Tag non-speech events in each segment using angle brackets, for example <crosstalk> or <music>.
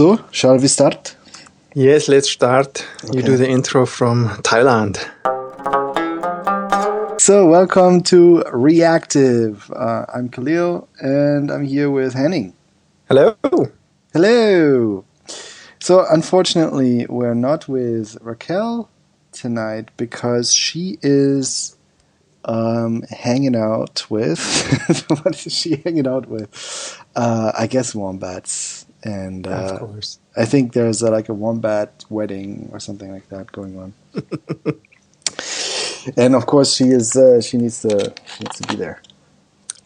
So, shall we start? Yes, let's start. Okay. You do the intro from Thailand. So, welcome to Reactive. Uh, I'm Kahlil and I'm here with Henning. Hello. Hello. So, unfortunately, we're not with Raquel tonight because she is um, hanging out with. <laughs> what is she hanging out with? Uh, I guess wombats. And uh, of course. I think there's a, like a wombat wedding or something like that going on. <laughs> and of course, she is. Uh, she needs to. She needs to be there.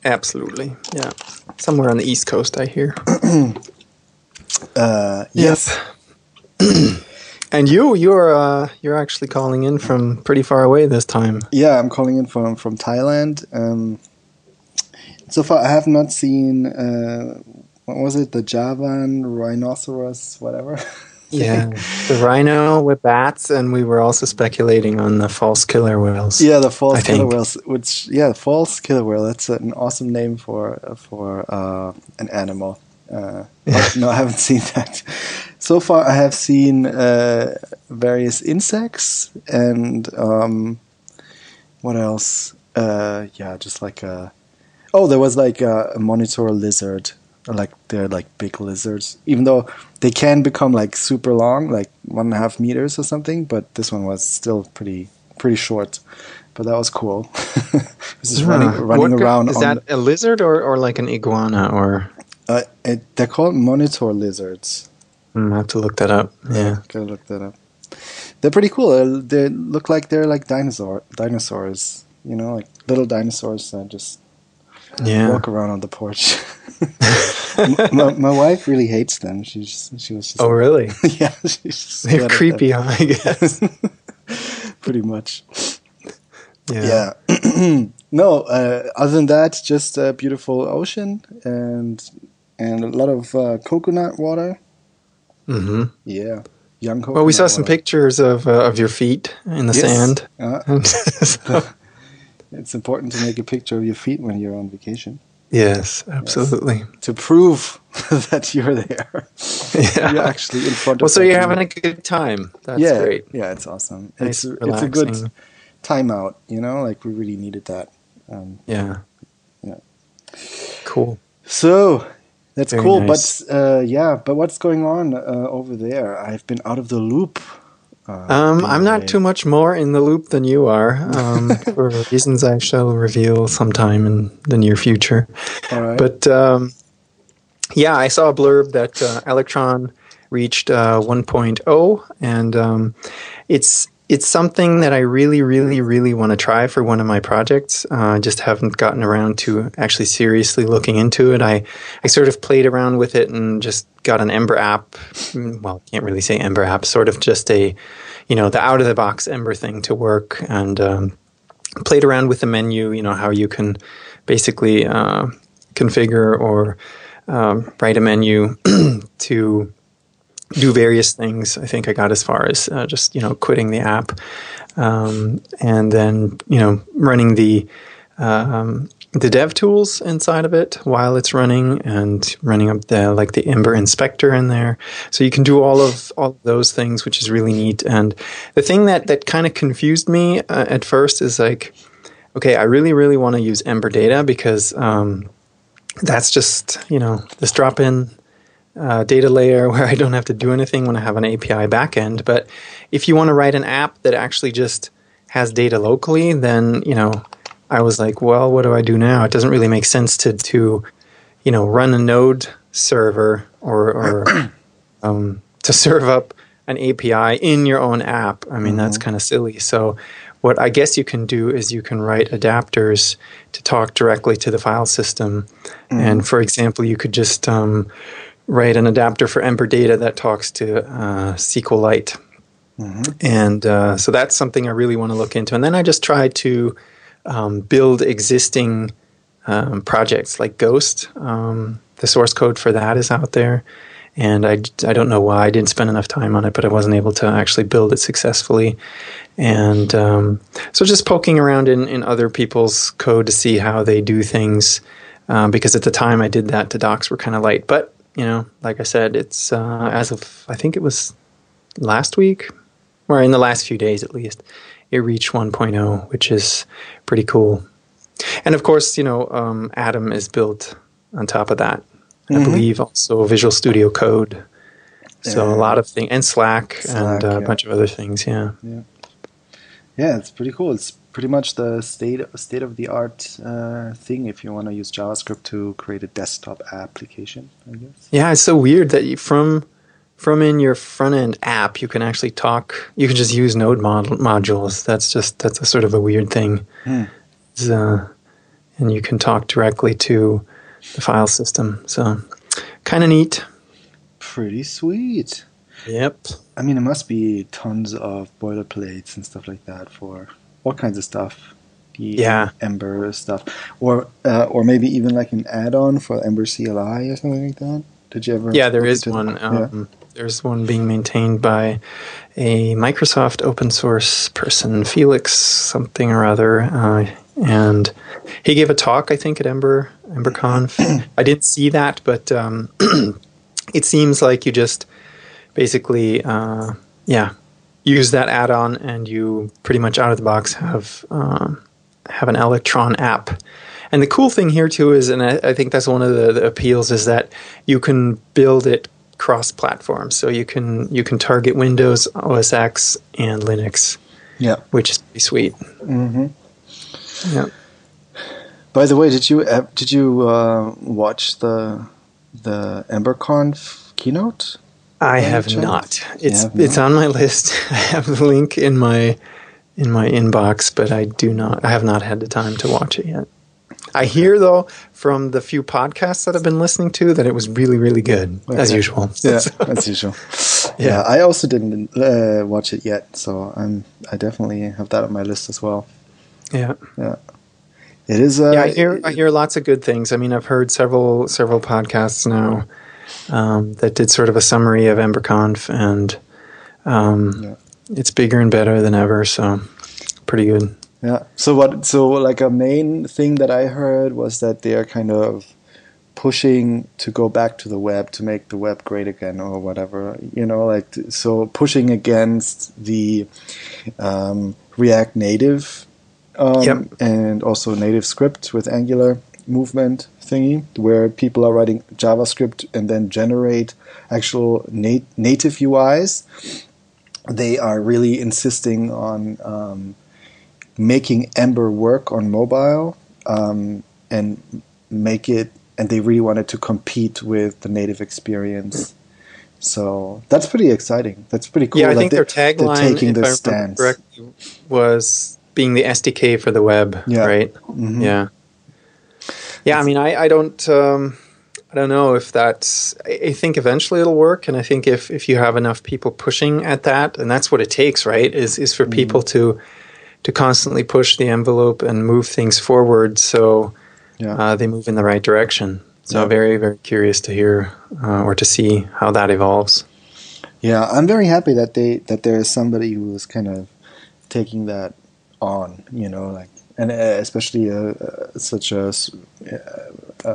Absolutely, yeah. Somewhere on the East Coast, I hear. <clears throat> uh, yes. <clears throat> and you, you're uh, you're actually calling in from pretty far away this time. Yeah, I'm calling in from from Thailand. Um, so far, I have not seen. Uh, what was it? The Javan rhinoceros, whatever. <laughs> yeah, the rhino with bats, and we were also speculating on the false killer whales. Yeah, the false I killer think. whales. Which yeah, false killer whale. That's an awesome name for for uh, an animal. Uh, <laughs> no, I haven't seen that. So far, I have seen uh, various insects and um, what else? Uh, yeah, just like a. Oh, there was like a, a monitor lizard like they're like big lizards. Even though they can become like super long like one and a half meters or something but this one was still pretty pretty short. But that was cool. <laughs> This is running, running what, around is that a lizard or, or like an iguana or? Uh, it, they're called monitor lizards. Mm, i have to look that up. Yeah. Gotta look that up. They're pretty cool. They look like they're like dinosaur dinosaurs you know like little dinosaurs that just yeah. walk around on the porch. <laughs> <laughs> my, my, wife really hates them. She's she was. Just oh, really? <laughs> yeah, she's they're creepy, huh, I guess. <laughs> Pretty much. Yeah. yeah. <clears throat> no, uh, other than that, just a beautiful ocean and and a lot of uh, coconut water. Mm-hmm. Yeah. Young coconut well, we saw some pictures of uh, of your feet in the yes. sand. Uh, so it's important to make a picture of your feet when you're on vacation. Yes, absolutely. Yes. To prove <laughs> that you're there. Yeah. You're actually in front well, of so you're having a good time. That's yeah, great. Yeah, it's awesome. Nice, it's it's a good time out, you know, like we really needed that. Um, yeah. Yeah. Cool. So that's Very cool, nice. but uh, yeah, but what's going on uh, over there? I've been out of the loop uh, um, I'm not too much more in the loop than you are, um, <laughs> for reasons I shall reveal sometime in the near future. But um, yeah, I saw a blurb that uh, Electron reached uh, 1.0, and um, it's it's something that I really, really, really want to try for one of my projects. I uh, just haven't gotten around to actually seriously looking into it. I, I sort of played around with it and just got an Ember app. Well, can't really say Ember app, sort of just a, you know, the out of the box Ember thing to work and um, played around with the menu, you know, how you can basically uh, configure or um, write a menu <clears throat> to do various things. I think I got as far as uh, just you know quitting the app, um, and then you know running the um, the dev tools inside of it while it's running, and running up the like the Ember inspector in there. So you can do all of all of those things, which is really neat. And the thing that that kind of confused me uh, at first is like, okay, I really really want to use Ember data because um, that's just you know this drop in uh, data layer <laughs> where I don't have to do anything when I have an API backend. But if you want to write an app that actually just has data locally, then you know I was like, well, what do I do now? It doesn't really make sense to to you know run a node server or, or <clears throat> um, to serve up an API in your own app. I mean, mm-hmm. that's kind of silly. So what I guess you can do is you can write adapters to talk directly to the file system. Mm-hmm. And for example, you could just um, write an adapter for Ember data that talks to uh, SQLite. Mm-hmm. And uh, so that's something I really want to look into. And then I just try to um, build existing um, projects like Ghost. Um, the source code for that is out there. And I, I don't know why I didn't spend enough time on it, but I wasn't able to actually build it successfully. And um, so just poking around in, in other people's code to see how they do things. Um, because at the time I did that, the docs were kind of light. But you know, like I said, it's uh, as of I think it was last week, or in the last few days at least, it reached 1.0, which is pretty cool. And of course, you know, um, Atom is built on top of that. Mm-hmm. I believe also Visual Studio Code. So a lot of things, and Slack, Slack and uh, yeah. a bunch of other things. Yeah. Yeah. Yeah, it's pretty cool. It's pretty much the state state of the art uh, thing if you want to use JavaScript to create a desktop application. I guess. Yeah, it's so weird that you, from from in your front end app you can actually talk. You can just use Node mod- modules. That's just that's a sort of a weird thing. Hmm. Uh, and you can talk directly to the file system. So kind of neat. Pretty sweet. Yep. I mean, it must be tons of boilerplates and stuff like that for all kinds of stuff. The yeah. Ember stuff, or uh, or maybe even like an add-on for Ember CLI or something like that. Did you ever? Yeah, there is one. Um, yeah. There's one being maintained by a Microsoft open source person, Felix something or other, uh, and he gave a talk, I think, at Ember EmberConf. <clears throat> I didn't see that, but um, <clears throat> it seems like you just basically, uh, yeah, use that add-on, and you pretty much out of the box have um, have an Electron app. And the cool thing here too is, and I, I think that's one of the, the, appeals, is that you can build it cross-platform. So you can you can target Windows, OS X, and Linux. Yeah, which is pretty sweet. Mm-hmm. Yeah. By the way, did you did you uh, watch the the EmberConf keynote? I have not. It's have it's not? on my <laughs> list. I have the link in my in my inbox, but I do not. I have not had the time to watch it yet. I hear though from the few podcasts that I've been listening to that it was really really good okay. as usual. Yeah, <laughs> as usual. Yeah. yeah. I also didn't uh, watch it yet, so I'm I definitely have that on my list as well. Yeah. Yeah. It is. Uh, yeah, I hear I hear lots of good things. I mean, I've heard several several podcasts now um, that did sort of a summary of EmberConf, and um, yeah. it's bigger and better than ever. So pretty good. Yeah. So what? So like a main thing that I heard was that they are kind of pushing to go back to the web to make the web great again or whatever you know like so pushing against the um, react native um, yep. and also native script with angular movement thingy where people are writing JavaScript and then generate actual nat- native UIs. They are really insisting on um, making Ember work on mobile um, and make it, and they really wanted to compete with the native experience. So that's pretty exciting. That's pretty cool. Yeah, I think they, their tagline, taking if I stance. correctly, was being the SDK for the web. Yeah. Right. Mm-hmm. Yeah. Yeah, I mean, I, I don't. Um, I don't know if that's. I think eventually it'll work, and I think if if you have enough people pushing at that, and that's what it takes, right? Is is for mm people to to constantly push the envelope and move things forward, so yeah. uh, they move in the right direction. So yeah. very very curious to hear uh, or to see how that evolves. Yeah, I'm very happy that they that there is somebody who is kind of taking that on. You know, like and uh, especially uh, uh, such a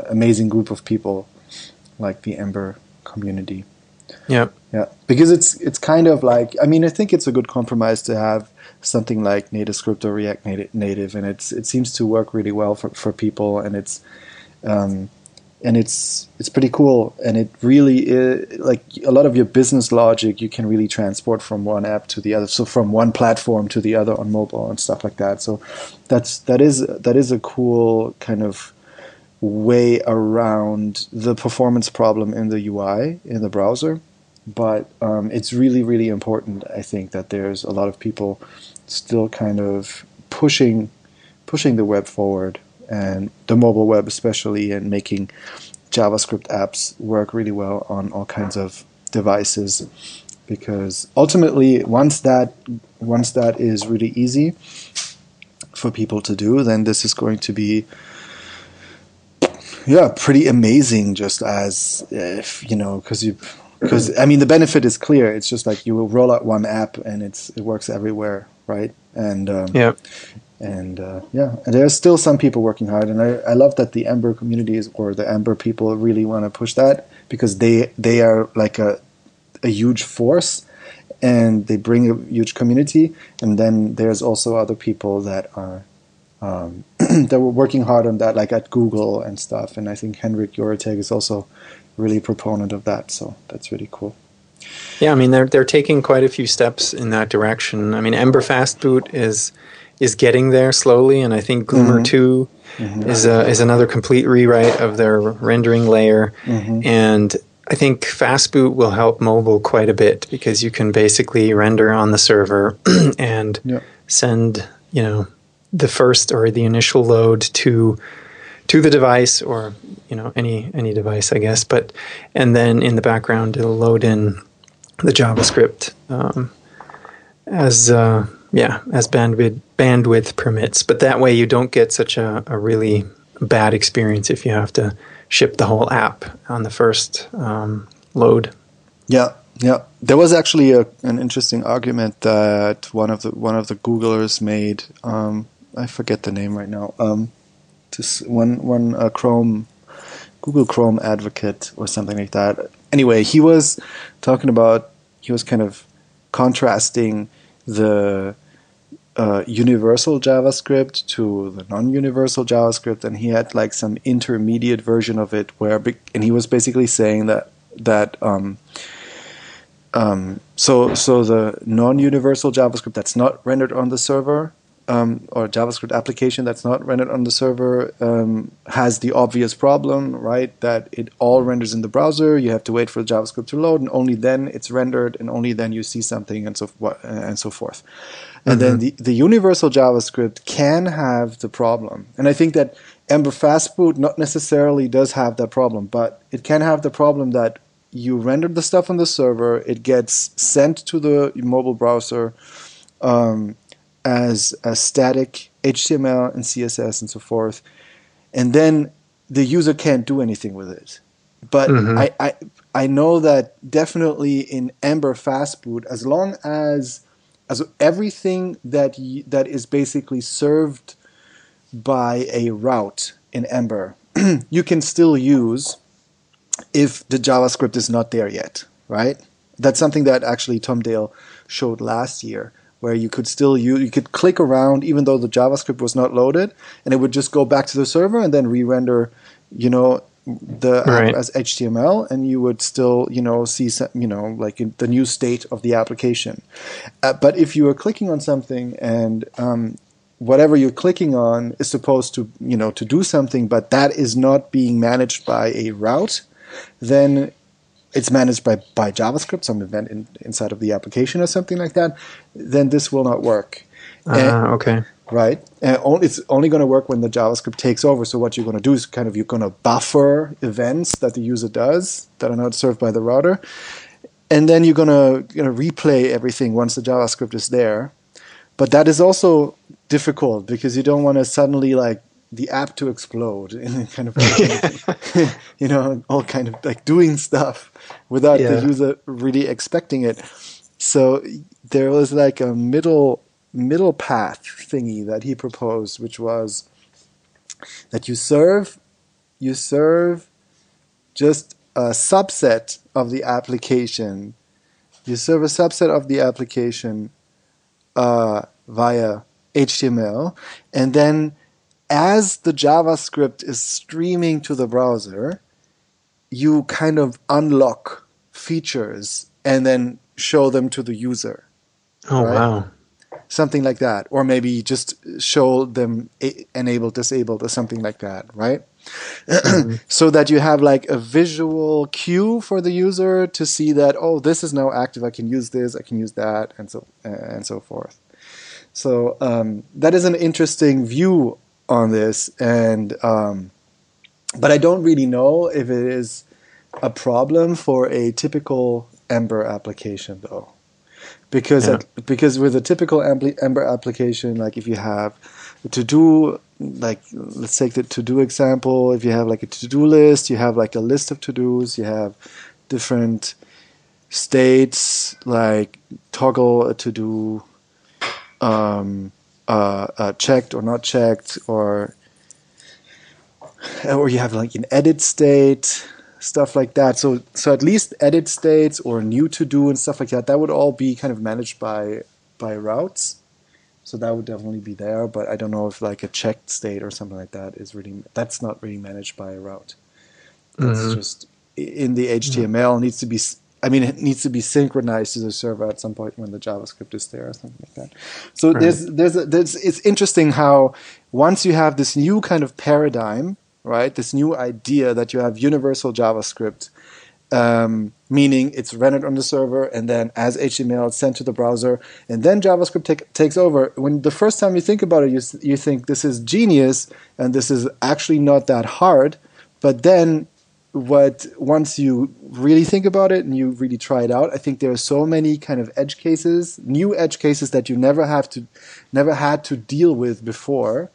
amazing group of people like the Ember community. Yeah, yeah, because it's it's kind of like I mean I think it's a good compromise to have something like NativeScript or React Native, native and it's it seems to work really well for for people, and it's um, and it's it's pretty cool. And it really is, like a lot of your business logic you can really transport from one app to the other so from one platform to the other on mobile and stuff like that. So that's that is that is a cool kind of way around the performance problem in the UI in the browser. But um, it's really really important I think that there's a lot of people still kind of pushing pushing the web forward and the mobile web especially, and making JavaScript apps work really well on all kinds of devices. Because ultimately, once that once that is really easy for people to do, then this is going to be yeah pretty amazing. Just as if you know, because you because I mean the benefit is clear. It's just like you will roll out one app and it's it works everywhere, right? And um, yeah, and uh, yeah, and there's still some people working hard, and I, I love that the Ember communities or the Ember people really want to push that because they they are like a a huge force and they bring a huge community. And then there's also other people that are um, <clears throat> that were working hard on that, like at Google and stuff. And I think Henrik Joreteg is also really a proponent of that. So that's really cool. Yeah, I mean they're they're taking quite a few steps in that direction. I mean Ember Fastboot is is getting there slowly, and I think Glimmer mm-hmm. 2 mm-hmm. is a, is another complete rewrite of their rendering layer, mm-hmm. and I think Fastboot will help mobile quite a bit because you can basically render on the server <clears throat> and yeah. send you know the first or the initial load to to the device or you know any any device I guess, but and then in the background it'll load in the JavaScript um, as uh, yeah as bandwidth bandwidth permits. But that way you don't get such a, a really bad experience if you have to ship the whole app on the first um, load. Yeah, yeah. There was actually a, an interesting argument that one of the one of the Googlers made. Um, I forget the name right now. Um, to one one uh, Chrome Google Chrome advocate or something like that. Anyway, he was talking about he was kind of contrasting the uh, universal JavaScript to the non-universal JavaScript, and he had like some intermediate version of it where, and he was basically saying that that um, um, so so the non-universal JavaScript that's not rendered on the server um, or JavaScript application that's not rendered on the server um, has the obvious problem, right? That it all renders in the browser. You have to wait for the JavaScript to load, and only then it's rendered, and only then you see something, and so and so forth. And mm-hmm. then the, the universal JavaScript can have the problem, and I think that Ember Fastboot not necessarily does have that problem, but it can have the problem that you render the stuff on the server, it gets sent to the mobile browser. Um, as a static HTML and CSS and so forth, and then the user can't do anything with it. But mm-hmm. I, I I know that definitely in Ember Fastboot, as long as as everything that that is basically served by a route in Ember, <clears throat> you can still use if the JavaScript is not there yet, right? That's something that actually Tom Dale showed last year where you could still use, you could click around even though the JavaScript was not loaded, and it would just go back to the server and then re-render, you know, the right. app as HTML, and you would still, you know, see, you know, like the new state of the application. Uh, but if you are clicking on something and um, whatever you're clicking on is supposed to, you know, to do something, but that is not being managed by a route, then it's managed by, by JavaScript, some event in, inside of the application or something like that, then this will not work. Uh, okay. Right. And it's only going to work when the JavaScript takes over. So what you're going to do is kind of you're going to buffer events that the user does that are not served by the router, and then you're going to you know replay everything once the JavaScript is there. But that is also difficult because you don't want to suddenly like the app to explode <laughs> and kind of <laughs> you know all kind of like doing stuff without yeah. the user really expecting it so there was like a middle middle path thingy that he proposed which was that you serve you serve just a subset of the application you serve a subset of the application uh, via HTML and then as the JavaScript is streaming to the browser, you kind of unlock features and then show them to the user. Oh, right? wow. Something like that. Or maybe just show them enabled, disabled, or something like that, right? Mm-hmm. <clears throat> so that you have like a visual cue for the user to see that, oh, this is now active, I can use this, I can use that, and so, and so forth. So um, that is an interesting view on this, and um, but I don't really know if it is a problem for a typical Ember application though, because yeah. at, because with a typical Ember application, like if you have to do like let's take the to do example, if you have like a to do list, you have like a list of to dos, you have different states like toggle a to do. Um, uh, uh, checked or not checked, or or you have like an edit state, stuff like that. So so at least edit states or new to do and stuff like that. That would all be kind of managed by by routes. So that would definitely be there, but I don't know if like a checked state or something like that is really that's not really managed by a route. It's mm-hmm. just in the HTML needs to be I mean, it needs to be synchronized to the server at some point when the JavaScript is there or something like that. So right. there's, there's, a, there's, it's interesting how once you have this new kind of paradigm, right, this new idea that you have universal JavaScript, um, meaning it's rendered on the server and then as HTML it's sent to the browser, and then JavaScript take, takes over. When the first time you think about it, you, you think this is genius and this is actually not that hard. But then what once you really think about it and you really try it out, I think there are so many kind of edge cases, new edge cases that you never have to, never had to deal with before,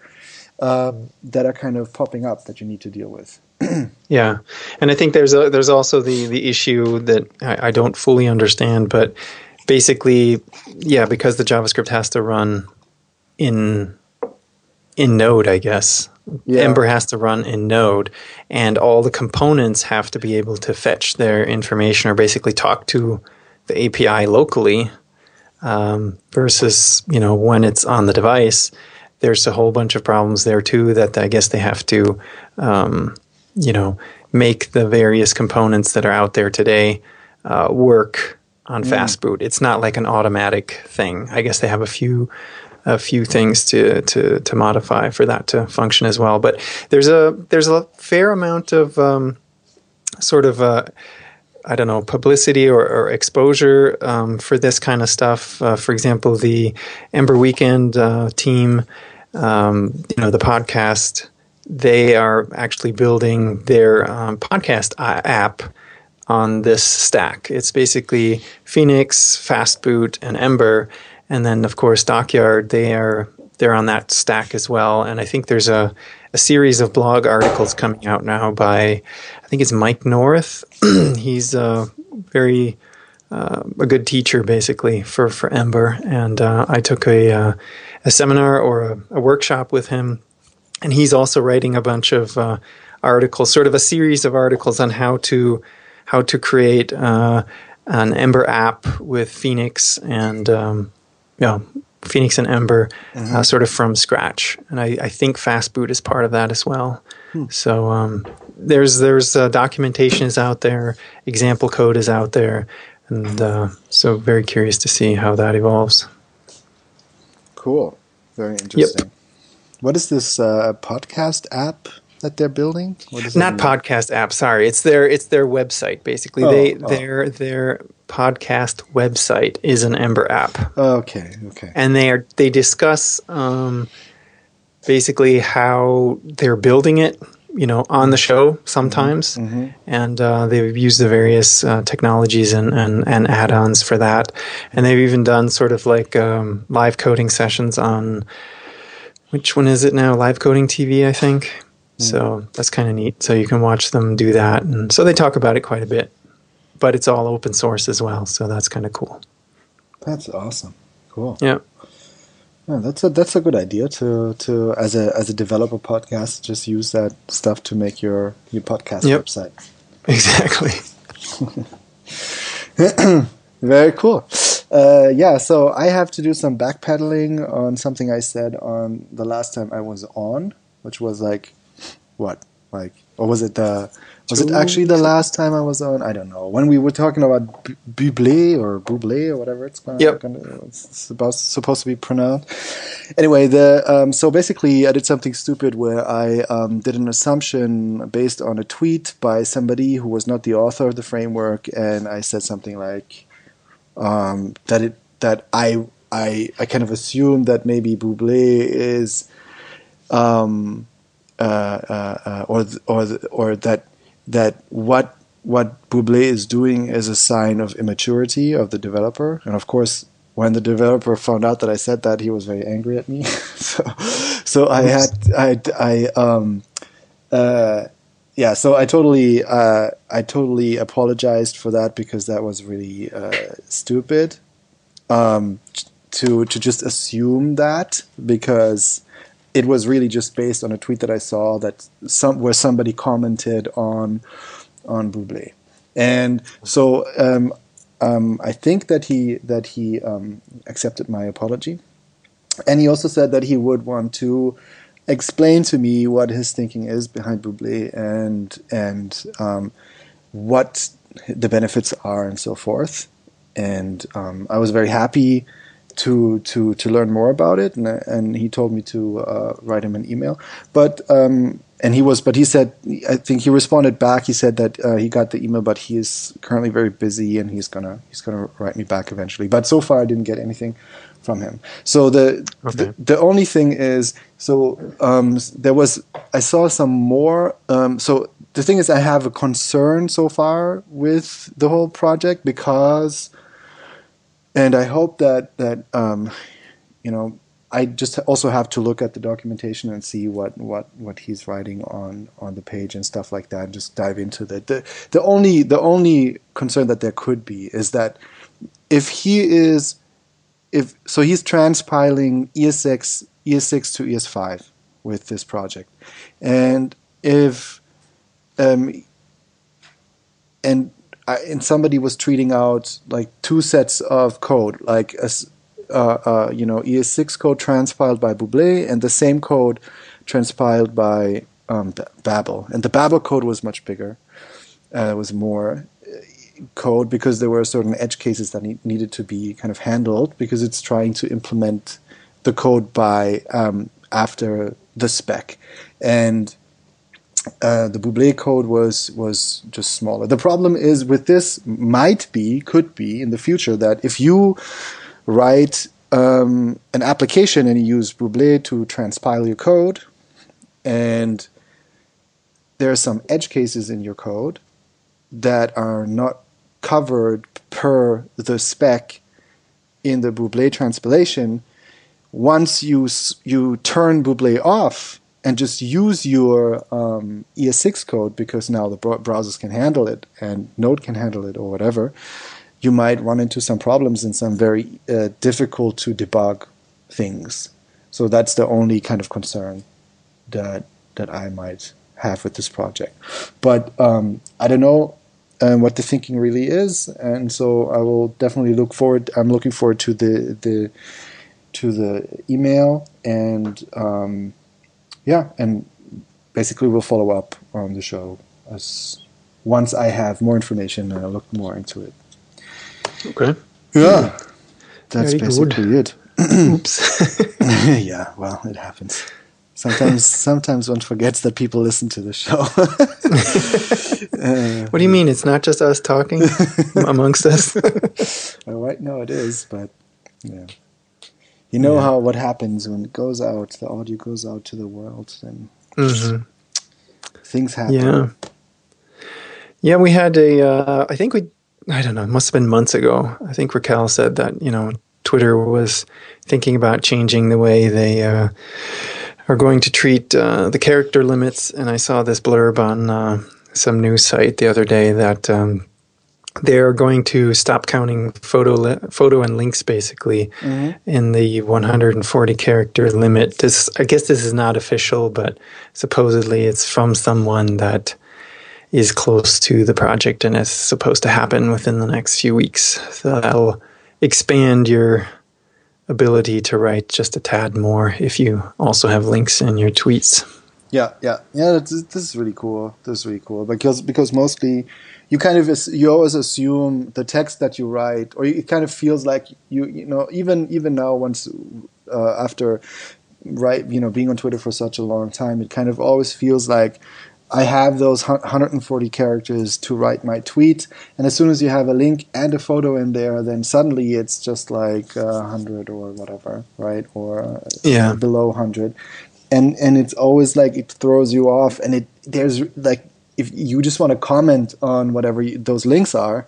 um, that are kind of popping up that you need to deal with. <clears throat> yeah, and I think there's a there's also the the issue that I, I don't fully understand, but basically, yeah, because the JavaScript has to run in in Node, I guess yeah. Ember has to run in Node, and all the components have to be able to fetch their information or basically talk to the API locally. Um, versus, you know, when it's on the device, there's a whole bunch of problems there too that I guess they have to, um, you know, make the various components that are out there today uh, work on mm. Fastboot. It's not like an automatic thing. I guess they have a few a few things to, to, to modify for that to function as well. But there's a there's a fair amount of um, sort of uh, I don't know publicity or, or exposure um, for this kind of stuff. Uh, for example, the Ember Weekend uh, team, um, you know, the podcast, they are actually building their um, podcast app on this stack. It's basically Phoenix, Fastboot, and Ember and then of course Dockyard they are they're on that stack as well. And I think there's a, a series of blog articles coming out now by I think it's Mike North. <clears throat> He's a very uh, a good teacher basically for for Ember, and uh, I took a uh, a seminar or a, a, workshop with him, and he's also writing a bunch of uh, articles, sort of a series of articles on how to how to create uh, an Ember app with Phoenix and um, yeah, Phoenix and Ember, uh, mm-hmm. uh, sort of from scratch. And I, I, think Fastboot is part of that as well. Hmm. So um, there's there's uh, documentation is out there, example code is out there, and uh, so very curious to see how that evolves. Cool, very interesting. Yep. What is this uh, podcast app? That they're building? Not podcast app. Sorry, it's their it's their website. Basically, oh, they oh. their their podcast website is an Ember app. Okay, okay. And they are they discuss um, basically how they're building it. You know, on the show sometimes, mm-hmm. mm-hmm. and uh, they've used the various uh, technologies and, and, and add-ons for that, and they've even done sort of like um, live coding sessions on which one is it now? Live coding TV, I think. So that's kind of neat. So you can watch them do that. And so they talk about it quite a bit, but it's all open source as well. So that's kind of cool. That's awesome. Cool. Yeah. Yeah, that's a that's a good idea to to as a as a developer podcast just use that stuff to make your your podcast yep. website. <laughs> Exactly. <laughs> Very cool. Uh, yeah, so I have to do some backpedaling on something I said on the last time I was on, which was like what like or was it the was it actually the last time I was on? I don't know. When we were talking about Bublé or Bublé or whatever it's, gonna, yep. it's supposed supposed to be pronounced. Anyway, the um, so basically I did something stupid where I um, did an assumption based on a tweet by somebody who was not the author of the framework, and I said something like um, that it that I I I kind of assumed that maybe Bublé is. Um, uh, uh, uh, or or or that that what what Bublé is doing is a sign of immaturity of the developer, and of course, when the developer found out that I said that, he was very angry at me. <laughs> so, so I had I I um uh yeah, so I totally uh I totally apologized for that because that was really uh, stupid. Um, to to just assume that because it was really just based on a tweet that I saw that some where somebody commented on on Bublé, and so um, um, I think that he that he um, accepted my apology, and he also said that he would want to explain to me what his thinking is behind Bublé and and um, what the benefits are and so forth. And um, I was very happy to to to learn more about it, and, and he told me to uh, write him an email. But um, and he was, but he said, I think he responded back. He said that uh, he got the email, but he is currently very busy, and he's gonna he's gonna write me back eventually. But so far, I didn't get anything from him. So the okay. the, the, only thing is, so um, there was I saw some more. Um, so the thing is, I have a concern so far with the whole project because, and I hope that that um, you know I just also have to look at the documentation and see what, what, what he's writing on, on the page and stuff like that, and just dive into that. The, the only the only concern that there could be is that if he is if so he's transpiling ES6 ES6 to ES5 with this project, and if um, and I, and somebody was treating out like two sets of code, like a, uh, uh, you know ES6 code transpiled by Bublé and the same code transpiled by um, Babel. And the Babel code was much bigger. Uh, it was more uh, code because there were certain edge cases that need, needed to be kind of handled because it's trying to implement the code by um, after the spec. And uh, the Bublé code was was just smaller. The problem is with this might be could be in the future that if you write um, an application and you use Bublé to transpile your code, and there are some edge cases in your code that are not covered per the spec in the Bublé transpilation. Once you you turn Bublé off and just use your um, ES6 code because now the browsers can handle it and Node can handle it or whatever, you might run into some problems and some very uh, difficult to debug things. So that's the only kind of concern that that I might have with this project. But um, I don't know um, what the thinking really is, and so I will definitely look forward. I'm looking forward to the the to the email and um, yeah, and basically we'll follow up on the show as once I have more information and I look more into it. Okay. Yeah. That's Very basically good. it. Oops. <laughs> <laughs> yeah, well, it happens. Sometimes, <laughs> sometimes one forgets that people listen to the show. uh, what do you mean? It's not just us talking amongst us. well, right? No, it is, but yeah, you know yeah. how what happens when it goes out, the audio goes out to the world, and mm-hmm. things happen. Yeah, yeah. We had a. Uh, I think we I don't know, it must have been months ago. I think Raquel said that, you know, Twitter was thinking about changing the way they uh, are going to treat uh, the character limits. And I saw this blurb on uh, some news site the other day that um, they're going to stop counting photo li- photo and links basically mm-hmm. in the 140 character limit. This, I guess, this is not official, but supposedly it's from someone that is close to the project and is supposed to happen within the next few weeks. So that'll expand your ability to write just a tad more if you also have links in your tweets. Yeah, yeah, yeah. This, this is really cool. This is really cool because because mostly you kind of you always assume the text that you write, or it kind of feels like you you know even even now once uh, after right you know being on Twitter for such a long time, it kind of always feels like I have those 140 characters to write my tweet, and as soon as you have a link and a photo in there, then suddenly it's just like uh, 100 or whatever, right? Or uh, yeah. below 100, and and it's always like it throws you off, and it there's like if you just want to comment on whatever you, those links are,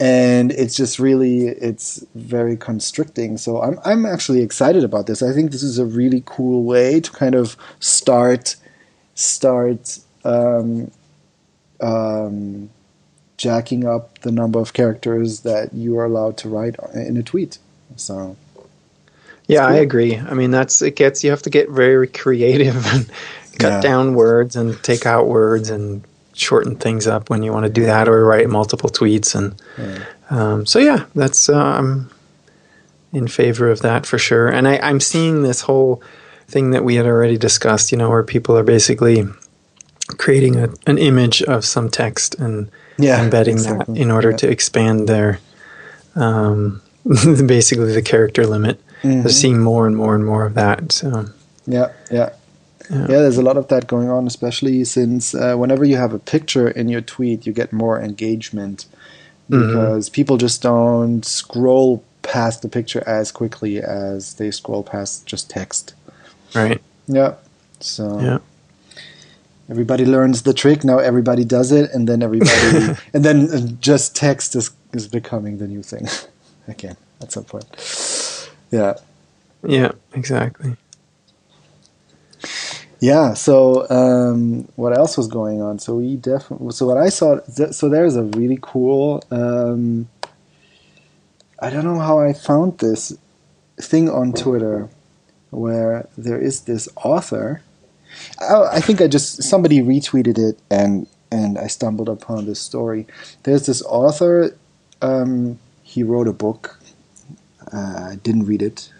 and it's just really it's very constricting. So I'm I'm actually excited about this. I think this is a really cool way to kind of start start um, um, jacking up the number of characters that you are allowed to write in a tweet. So. Yeah, cool. I agree. I mean, that's it. Gets you have to get very <laughs> creative and cut yeah. down words and take out words and shorten things up when you want to do that or write multiple tweets and yeah. Um, so yeah that's uh, i'm in favor of that for sure and I, i'm seeing this whole thing that we had already discussed you know where people are basically creating a, an image of some text and yeah, embedding exactly. that in order yeah. to expand their um, <laughs> basically the character limit mm-hmm. seeing more and more and more of that so yeah yeah yeah. yeah, there's a lot of that going on, especially since uh, whenever you have a picture in your tweet, you get more engagement mm-hmm. because mm-hmm. people just don't scroll past the picture as quickly as they scroll past just text. Right. Yeah. So. Yeah. Everybody learns the trick. Now everybody does it, and then everybody, <laughs> and then uh, just text is is becoming the new thing <laughs> again at some point. Yeah. Yeah. Exactly. Yeah. So um, what else was going on? So we definitely. So what I saw. So there's a really cool. Um, I don't know how I found this thing on Twitter, where there is this author. I, I think I just somebody retweeted it and and I stumbled upon this story. There's this author. Um, he wrote a book. Uh, I didn't read it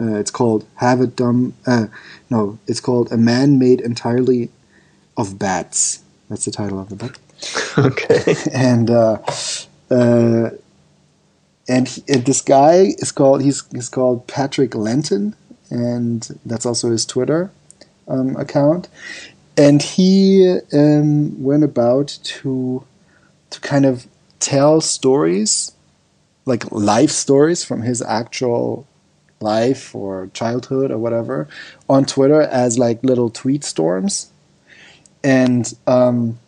uh, it's called Have a Dumb. Uh, no, it's called A Man Made Entirely of Bats. That's the title of the book. <laughs> okay. <laughs> and uh, uh, and, he, and this guy is called he's he's called Patrick Lenton, and that's also his Twitter um, account. And he um, went about to to kind of tell stories, like life stories from his actual life or childhood or whatever on Twitter as like little tweet storms. And um,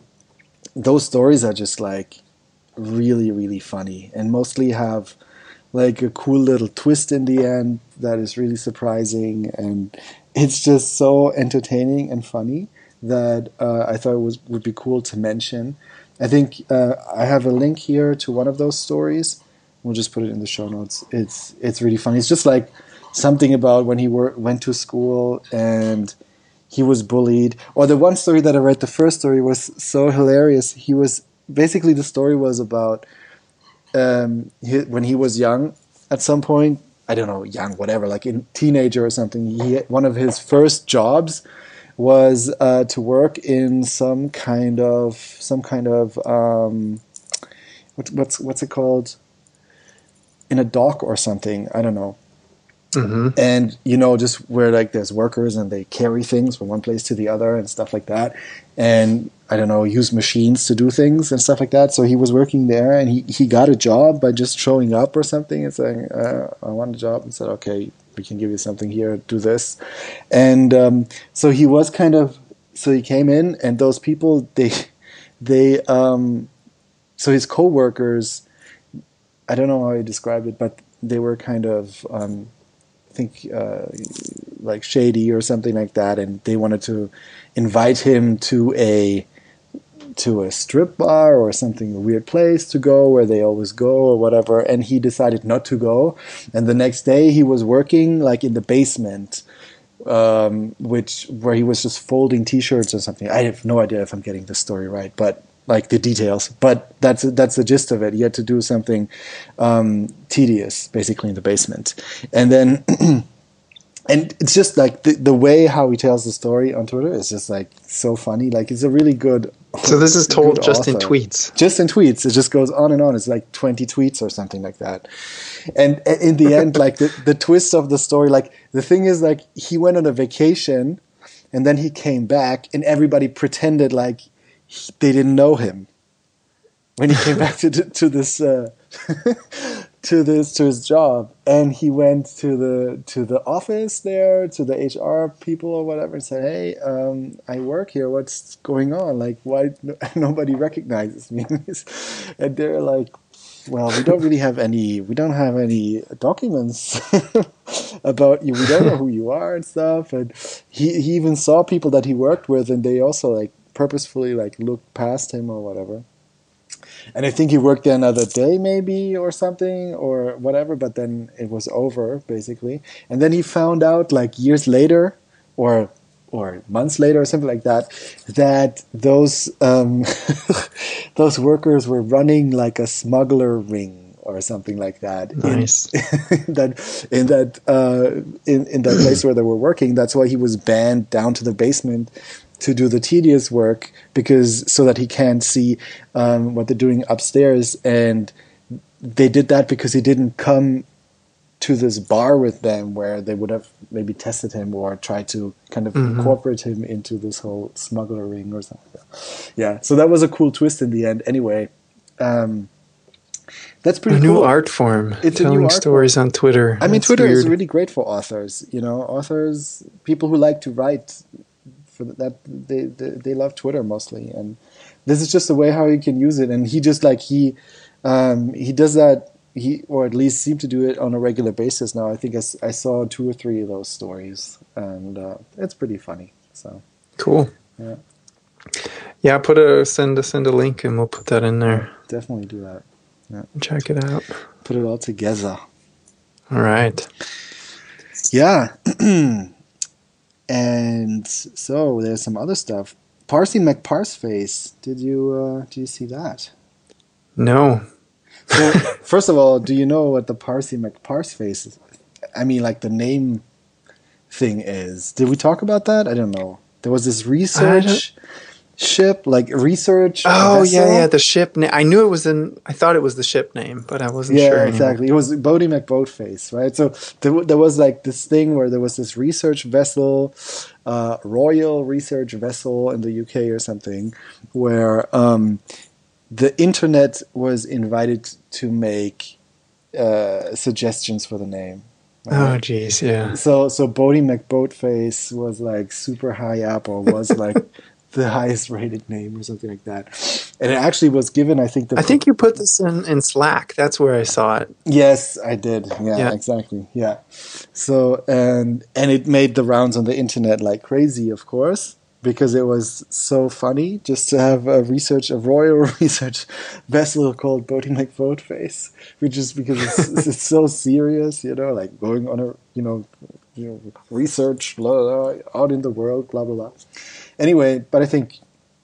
those stories are just like really, really funny and mostly have like a cool little twist in the end that is really surprising. And it's just so entertaining and funny that uh, I thought it was would be cool to mention. I think uh, I have a link here to one of those stories. We'll just put it in the show notes. It's it's really funny. It's just like something about when he went to school and he was bullied. Or the one story that I read, the first story was so hilarious. He was basically the story was about um, he, when he was young. At some point, I don't know, young, whatever, like in teenager or something. He one of his first jobs was uh, to work in some kind of some kind of um, what, what's what's it called in a dock or something. I don't know Mm-hmm. And you know, just where like there's workers and they carry things from one place to the other and stuff like that. And I don't know, use machines to do things and stuff like that. So he was working there and he, he got a job by just showing up or something and saying, uh, I want a job and said, okay, we can give you something here, do this. And um, so he was kind of, so he came in and those people, they, they, um, so his coworkers, I don't know how he described it, but they were kind of, um, think uh, like Shady or something like that, and they wanted to invite him to a to a strip bar or something a weird place to go where they always go or whatever and he decided not to go. And the next day he was working like in the basement um, which where he was just folding t-shirts or something. I have no idea if i'm getting the story right but like the details, but that's that's the gist of it. You had to do something um, tedious, basically in the basement, and then. <clears throat> and it's just like the, the way how he tells the story on Twitter is just like so funny. Like it's a really good. So this is <laughs> told just author. in tweets. Just in tweets. It just goes on and on. It's like twenty tweets or something like that. And in the end, like the, the twist of the story, like the thing is, like he went on a vacation, and then he came back, and everybody pretended like he, they didn't know him when he came back to to this uh, <laughs> to this to his job, and he went to the to the office there to the HR people or whatever and said, "Hey, um, I work here. What's going on? Like, why no, <laughs> nobody recognizes me?" <laughs> and they're like, well, we don't really have any. We don't have any documents about you. We don't know who you are and stuff. And he he even saw people that he worked with, and they also like purposefully like looked past him or whatever. And I think he worked there another day, maybe or something or whatever. But then it was over basically. And then he found out like years later, or or months later or something like that, that those um, <laughs> those workers were running like a smuggler ring or something like that. Nice. <laughs> In, that in that uh, in in that place where they were working. That's why he was banned down to the basement to do the tedious work because so that he can't see um, what they're doing upstairs. And they did that because he didn't come to this bar with them where they would have maybe tested him or tried to kind of mm-hmm. incorporate him into this whole smuggler ring or something. Yeah, so that was a cool twist in the end. Anyway, um, that's pretty. A cool. new art form. It's telling art stories form. on Twitter. I mean, Twitter weird. is really great for authors. You know, authors, people who like to write, for that they, they they love Twitter mostly, and this is just a way how you can use it. And he just like he um, he does that he or at least seem to do it on a regular basis now. I think I, I saw two or three of those stories, and uh, it's pretty funny. So cool. Yeah. Yeah, put a send a send a link, and we'll put that in there. Definitely do that. Yeah. Check it out. Put it all together. All right. Yeah. <clears throat> and so there's some other stuff. Parsey McParseface. Did you uh, did you see that? No. So, <laughs> first of all, do you know what the Parsey McParseface is? I mean, like the name thing is. Did we talk about that? I don't know. There was this research ship, like research. Oh vessel. yeah, yeah, the ship. name. I knew it was in. I thought it was the ship name, but I wasn't yeah, sure. Yeah, exactly. It was Boaty McBoatface, right? So there, there, was like this thing where there was this research vessel, uh, Royal Research Vessel in the UK or something, where um, the internet was invited to make uh, suggestions for the name. Right? Oh, jeez, yeah. So, so Boaty McBoatface was like super high up, or was like <laughs> the <laughs> highest rated name, or something like that. And it actually was given, I think. The I think you put this in, in Slack. That's where I saw it. Yes, I did. Yeah, yeah, exactly. Yeah. So, and and it made the rounds on the internet like crazy, of course because it was so funny just to have a research a royal <laughs> research vessel called Boaty McBoatface, which is because it's, <laughs> it's so serious, you know, like going on a you know, you know research blah, blah, out in the world, blah blah blah. Anyway, but I think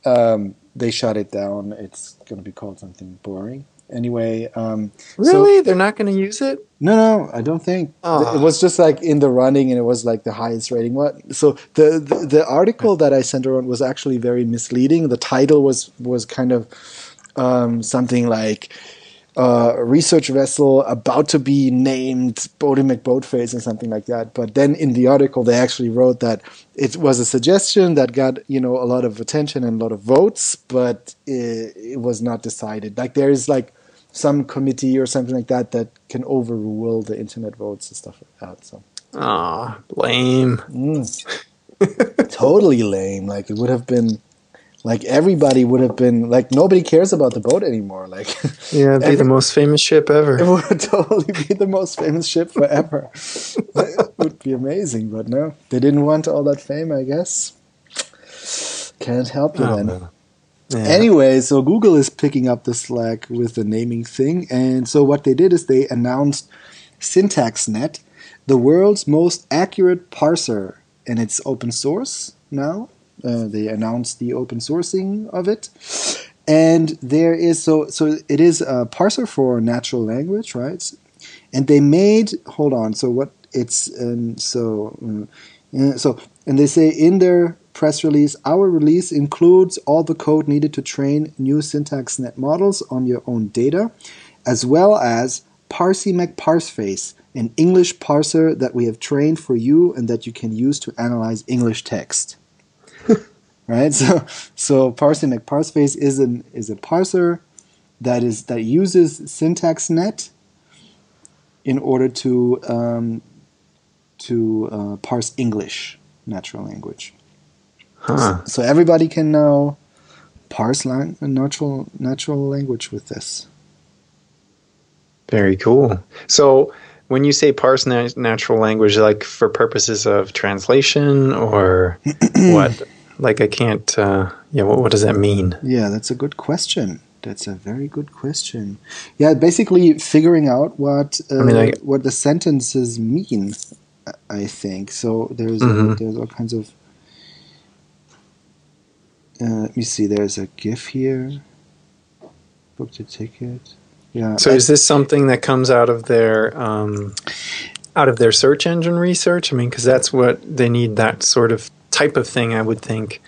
um, they shut it down. It's going to be called something boring anyway. Um, really, so, they're not going to use it? No, no, I don't think oh. it was just like in the running, and it was like the highest rating. What? So the, the, the article that I sent around was actually very misleading. The title was was kind of um, something like. Uh, research vessel about to be named Boaty McBoatface and something like that. But then in the article, they actually wrote that it was a suggestion that got you know a lot of attention and a lot of votes, but it, it was not decided. Like there is like some committee or something like that that can overrule the internet votes and stuff like that. So. Ah, lame. Mm. <laughs> totally lame. Like it would have been, like everybody would have been like nobody cares about the boat anymore. Like yeah, it'd be the most famous ship ever. It would <laughs> totally be the most famous ship forever. it would be amazing, but no, they didn't want all that fame. I guess can't help you oh, then. No. Yeah. Anyway, so Google is picking up the slack with the naming thing, and so what they did is they announced SyntaxNet, the world's most accurate parser, and it's open source now. Uh, they announced the open sourcing of it, and there is so so it is a parser for natural language, right? And they made hold on. So what it's um, so uh, so and they say in their press release, our release includes all the code needed to train new SyntaxNet models on your own data, as well as Parsey McParseface, an English parser that we have trained for you and that you can use to analyze English text. Right? <laughs> So, so Parsey McParseface is an is a parser that is that uses SyntaxNet in order to um, to uh, parse English natural language. Huh. So, everybody can now parse lang- natural natural language with this. Very cool. So when you say parse na- natural language, like for purposes of translation or <clears throat> what? Like I can't. Uh, yeah. What, what does that mean? Yeah, that's a good question. That's a very good question. Yeah, basically figuring out what uh, I mean, I, what the sentences mean. I think so. There's mm-hmm. there's all kinds of Uh, let me see. There's a GIF here. Booked a ticket. Yeah. So is this something that comes out of their um, out of their search engine research? I mean, because that's what they need that sort of type of thing, I would think,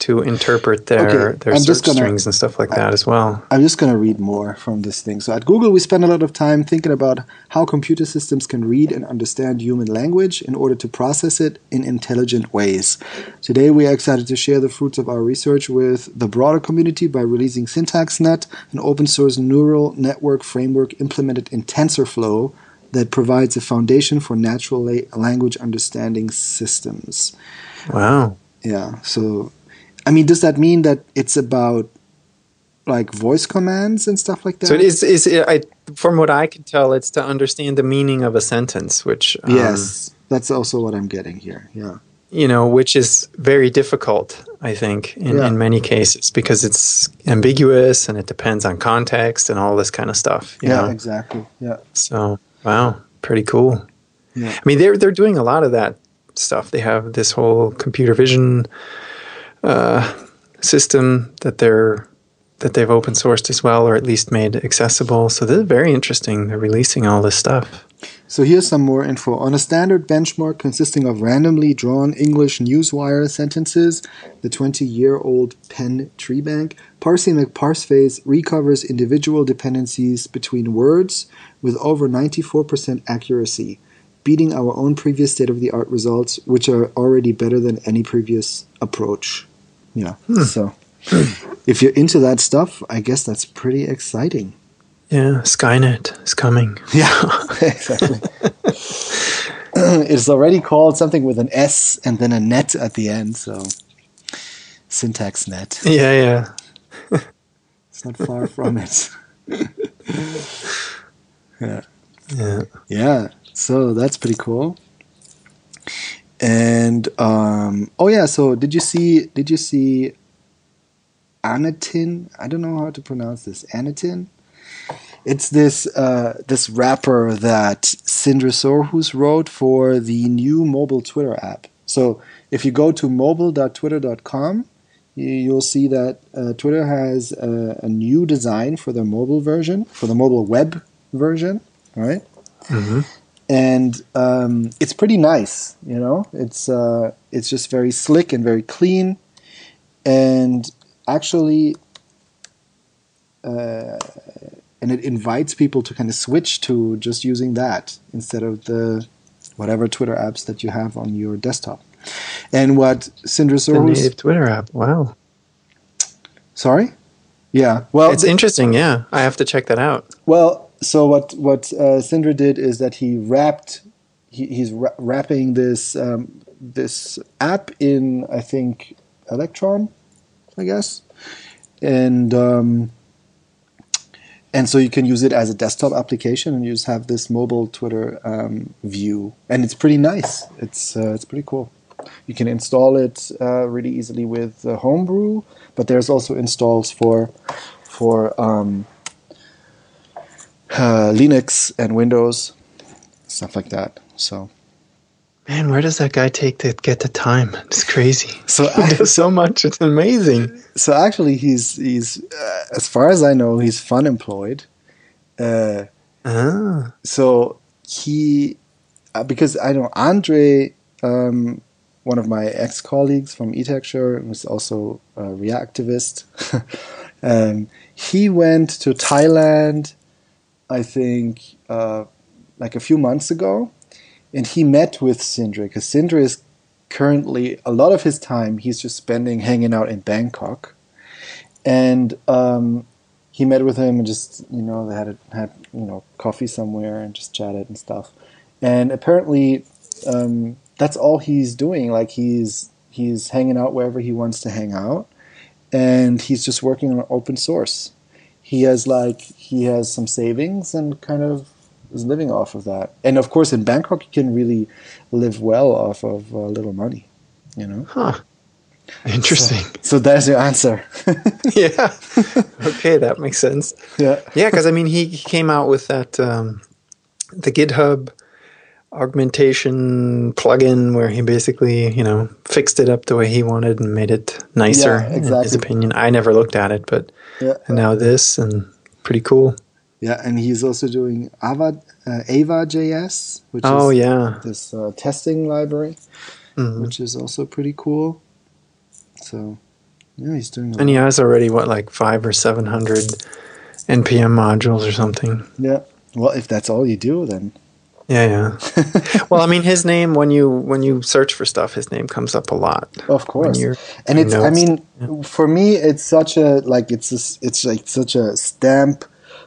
to interpret their okay, their I'm search gonna, strings and stuff like I, that as well. I'm just going to read more from this thing. So at Google, we spend a lot of time thinking about how computer systems can read and understand human language in order to process it in intelligent ways. Today, we are excited to share the fruits of our research with the broader community by releasing SyntaxNet, an open source neural network framework implemented in TensorFlow that provides a foundation for natural la- language understanding systems. Wow. Yeah. So I mean, does that mean that it's about like voice commands and stuff like that? So it is. Is it, I, from what I can tell, it's to understand the meaning of a sentence, which um, yes, that's also what I'm getting here. Yeah. You know, which is very difficult, I think, in, yeah. in many cases because it's ambiguous and it depends on context and all this kind of stuff. yeah, know? exactly. Yeah. So, wow, pretty cool. Yeah. I mean, they're they're doing a lot of that stuff. They have this whole computer vision uh, system that they're that they've open sourced as well, or at least made accessible. So this is very interesting. They're releasing all this stuff. So here's some more info. On a standard benchmark consisting of randomly drawn English newswire sentences, the 20-year-old Penn Tree Bank, Parsey McParseface recovers individual dependencies between words with over 94% accuracy, beating our own previous state-of-the-art results, which are already better than any previous approach. Yeah. Hmm. So if you're into that stuff, I guess that's pretty exciting. Yeah, Skynet is coming. <laughs> Yeah, exactly. <laughs> it's already called something with an S and then a net at the end, so syntax net. Yeah, yeah. <laughs> it's not far from it. yeah. Yeah. Yeah. So that's pretty cool. And um, oh yeah so did you see did you see Anatine? I don't know how to pronounce this. Anatine? It's this uh, this wrapper that Sindre Sorhus wrote for the new mobile Twitter app. So if you go to mobile.twitter.com, you'll see that uh, Twitter has a, a, new design for the mobile version, for the mobile web version, right? Mm-hmm and um, it's pretty nice. You know, it's uh, it's just very slick and very clean, and actually, uh, and it invites people to kind of switch to just using that instead of the whatever Twitter apps that you have on your desktop. And what Sorhus, the native Twitter app. Wow. Sorry. Yeah. Well, it's th- interesting. Yeah, I have to check that out. Well, so what what uh, Sindre did is that he wrapped he, he's ra- wrapping this um, this app in I think Electron, I guess, and um, and so you can use it as a desktop application, and you just have this mobile Twitter um, view, and it's pretty nice. It's uh, it's pretty cool. You can install it uh, really easily with Homebrew, but there's also installs for for um, uh, Linux and Windows, stuff like that. So, man, where does that guy take to get the time? It's crazy. <laughs> So he does <laughs> so much. It's amazing. So actually, he's he's uh, as far as I know, he's fun employed. Uh, ah. So he uh, because I know Andre. Um, one of my ex colleagues from eTexture was also a Reactivist. <laughs> um, he went to Thailand I think, uh, like a few months ago, and he met with Sindre because Sindre is currently a lot of his time he's just spending hanging out in Bangkok, and um, he met with him and just you know they had a, had you know coffee somewhere and just chatted and stuff, and apparently um, that's all he's doing. Like he's he's hanging out wherever he wants to hang out, and he's just working on open source he has like he has some savings and kind of is living off of that. And of course, in Bangkok, you can really live well off of uh, little money. You know. Huh. Interesting. So, so there's your answer. <laughs> <laughs> yeah. Okay, that makes sense. Yeah. Yeah, because I mean, he, he came out with that um, the GitHub augmentation plugin where he basically, you know, fixed it up the way he wanted and made it nicer yeah, exactly. in his opinion. I never looked at it, but yeah. and now this and pretty cool. Yeah, and he's also doing Ava uh, Ava.js, which oh, is yeah. this uh, testing library, mm-hmm. which is also pretty cool. So, yeah, he's doing. and he has already what like five or seven hundred npm modules or something. Yeah. Well, if that's all you do, then yeah, yeah. <laughs> well, I mean, his name when you when you search for stuff, his name comes up a lot. Of course, and it's. Notes. I mean, yeah. for me, it's such a like it's a, it's like such a stamp.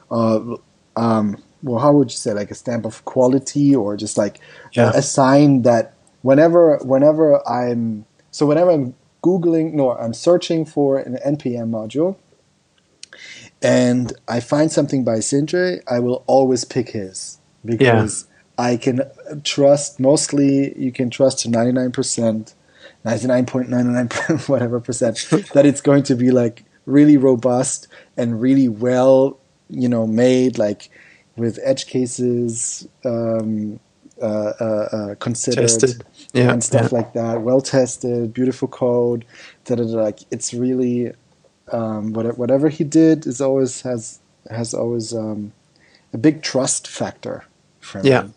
of um, well, how would you say like a stamp of quality or just like yeah. a, sign that whenever whenever I'm so whenever I'm googling no I'm searching for an npm module and I find something by Sindre, I will always pick his because I can trust mostly you can trust to 99%, 99.99 <laughs> whatever percent <laughs> that it's going to be like really robust and really well, you know, made like with edge cases um, uh, uh, uh, considered tested. Yeah, and stuff yeah. like that. Well tested, beautiful code. Da, da, da, like it's really um, whatever he did is always has has always um, a big trust factor. yeah. Me.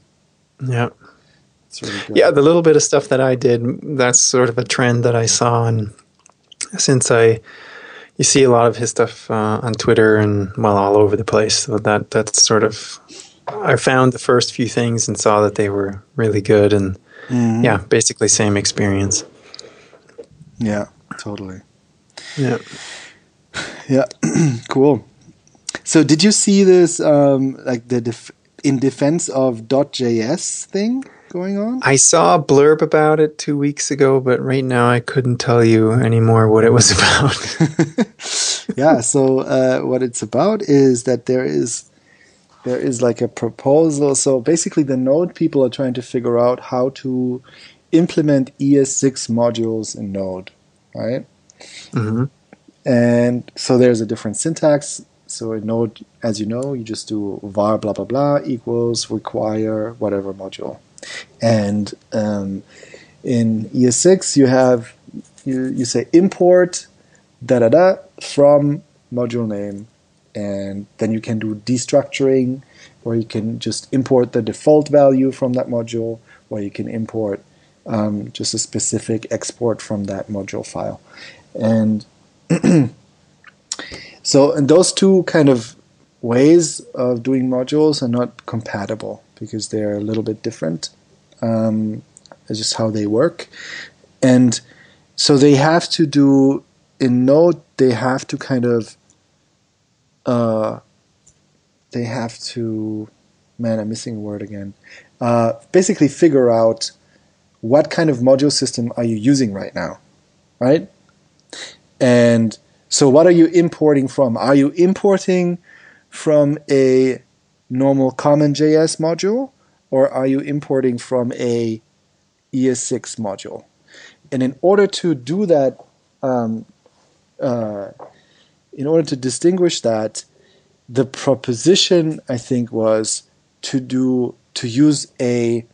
Yeah. Really yeah, the little bit of stuff that I did, that's sort of a trend that I saw. And since I, you see a lot of his stuff uh, on Twitter and, well, all over the place. So that, that's sort of, I found the first few things and saw that they were really good. And mm-hmm. yeah, basically same experience. Yeah, totally. Yeah. Yeah, <clears throat> cool. So, did you see this, um, like the def- in defense of .js thing going on? I saw a blurb about it two weeks ago, but right now I couldn't tell you anymore what it was <laughs> about. <laughs> yeah, so uh, what it's about is that there is there is like a proposal. So basically, the Node people are trying to figure out how to implement ES6 modules in Node, right? Mm-hmm. And so there's a different syntax so a node, as you know, you just do var blah blah blah equals require whatever module, and um, in ES6 you have you you say import da da da from module name, and then you can do destructuring, or you can just import the default value from that module, or you can import um, just a specific export from that module file, and <clears throat> So, and those two kind of ways of doing modules are not compatible because they're a little bit different. Um, it's just how they work. And so they have to do, in Node, they have to kind of, uh, they have to, man, I'm missing a word again. Uh, basically, figure out what kind of module system are you using right now, right? And so what are you importing from? Are you importing from a normal common JS module or are you importing from a ES6 module? And in order to do that, um, uh, in order to distinguish that, the proposition I think was to do to use a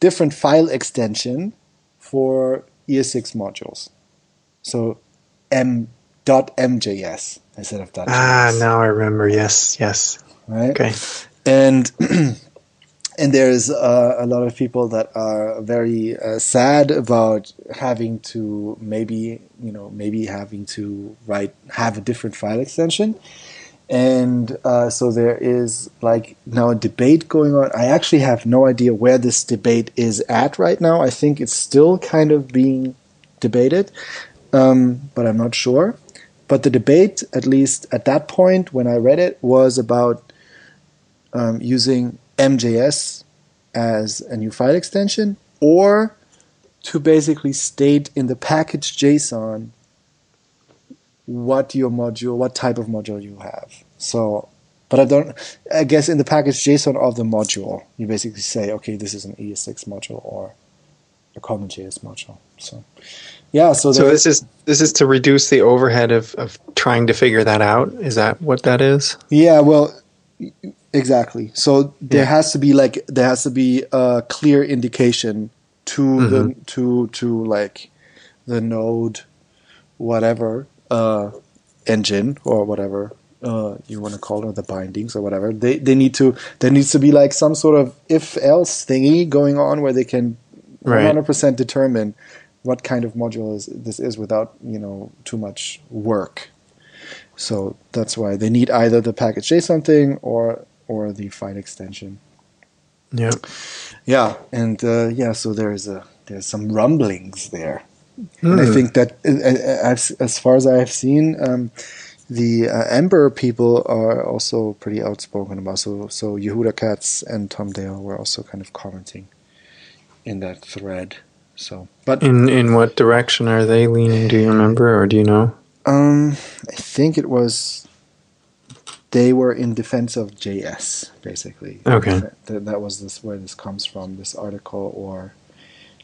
different file extension for ES6 modules. So M MJS instead of dot. Ah, now I remember. Yes, yes. Right. Okay. And <clears throat> and there's uh, a lot of people that are very uh, sad about having to maybe you know maybe having to write have a different file extension and uh, so there is like now a debate going on i actually have no idea where this debate is at right now i think it's still kind of being debated um, but I'm not sure. But the debate, at least at that point when I read it, was about um, using MJS as a new file extension or to basically state in the package JSON what your module, what type of module you have. So, but I don't, I guess in the package JSON of the module, you basically say, okay, this is an ES6 module or a common JS module. So, yeah. So, so this is this is to reduce the overhead of, of trying to figure that out. Is that what that is? Yeah. Well, Exactly. So there yeah. has to be like there has to be a clear indication to mm-hmm. the to to like the node whatever uh, engine or whatever uh, you want to call it, or the bindings or whatever. They they need to there needs to be like some sort of if else thingy going on where they can hundred percent determine what kind of module is, this is without you know too much work. So that's why they need either the package JSON thing or or the file extension. Yeah, yeah, and uh, yeah. So there's a there's some rumblings there, mm. and I hmm. think that uh, uh, as as far as I have seen. Um, the uh, Ember people are also pretty outspoken about so so Yehuda Katz and Tom Dale were also kind of commenting in that thread. So, but in in what direction are they leaning? Do you remember, or do you know? Um, I think it was they were in defense of JS, basically. Okay, that, that was this where this comes from. This article or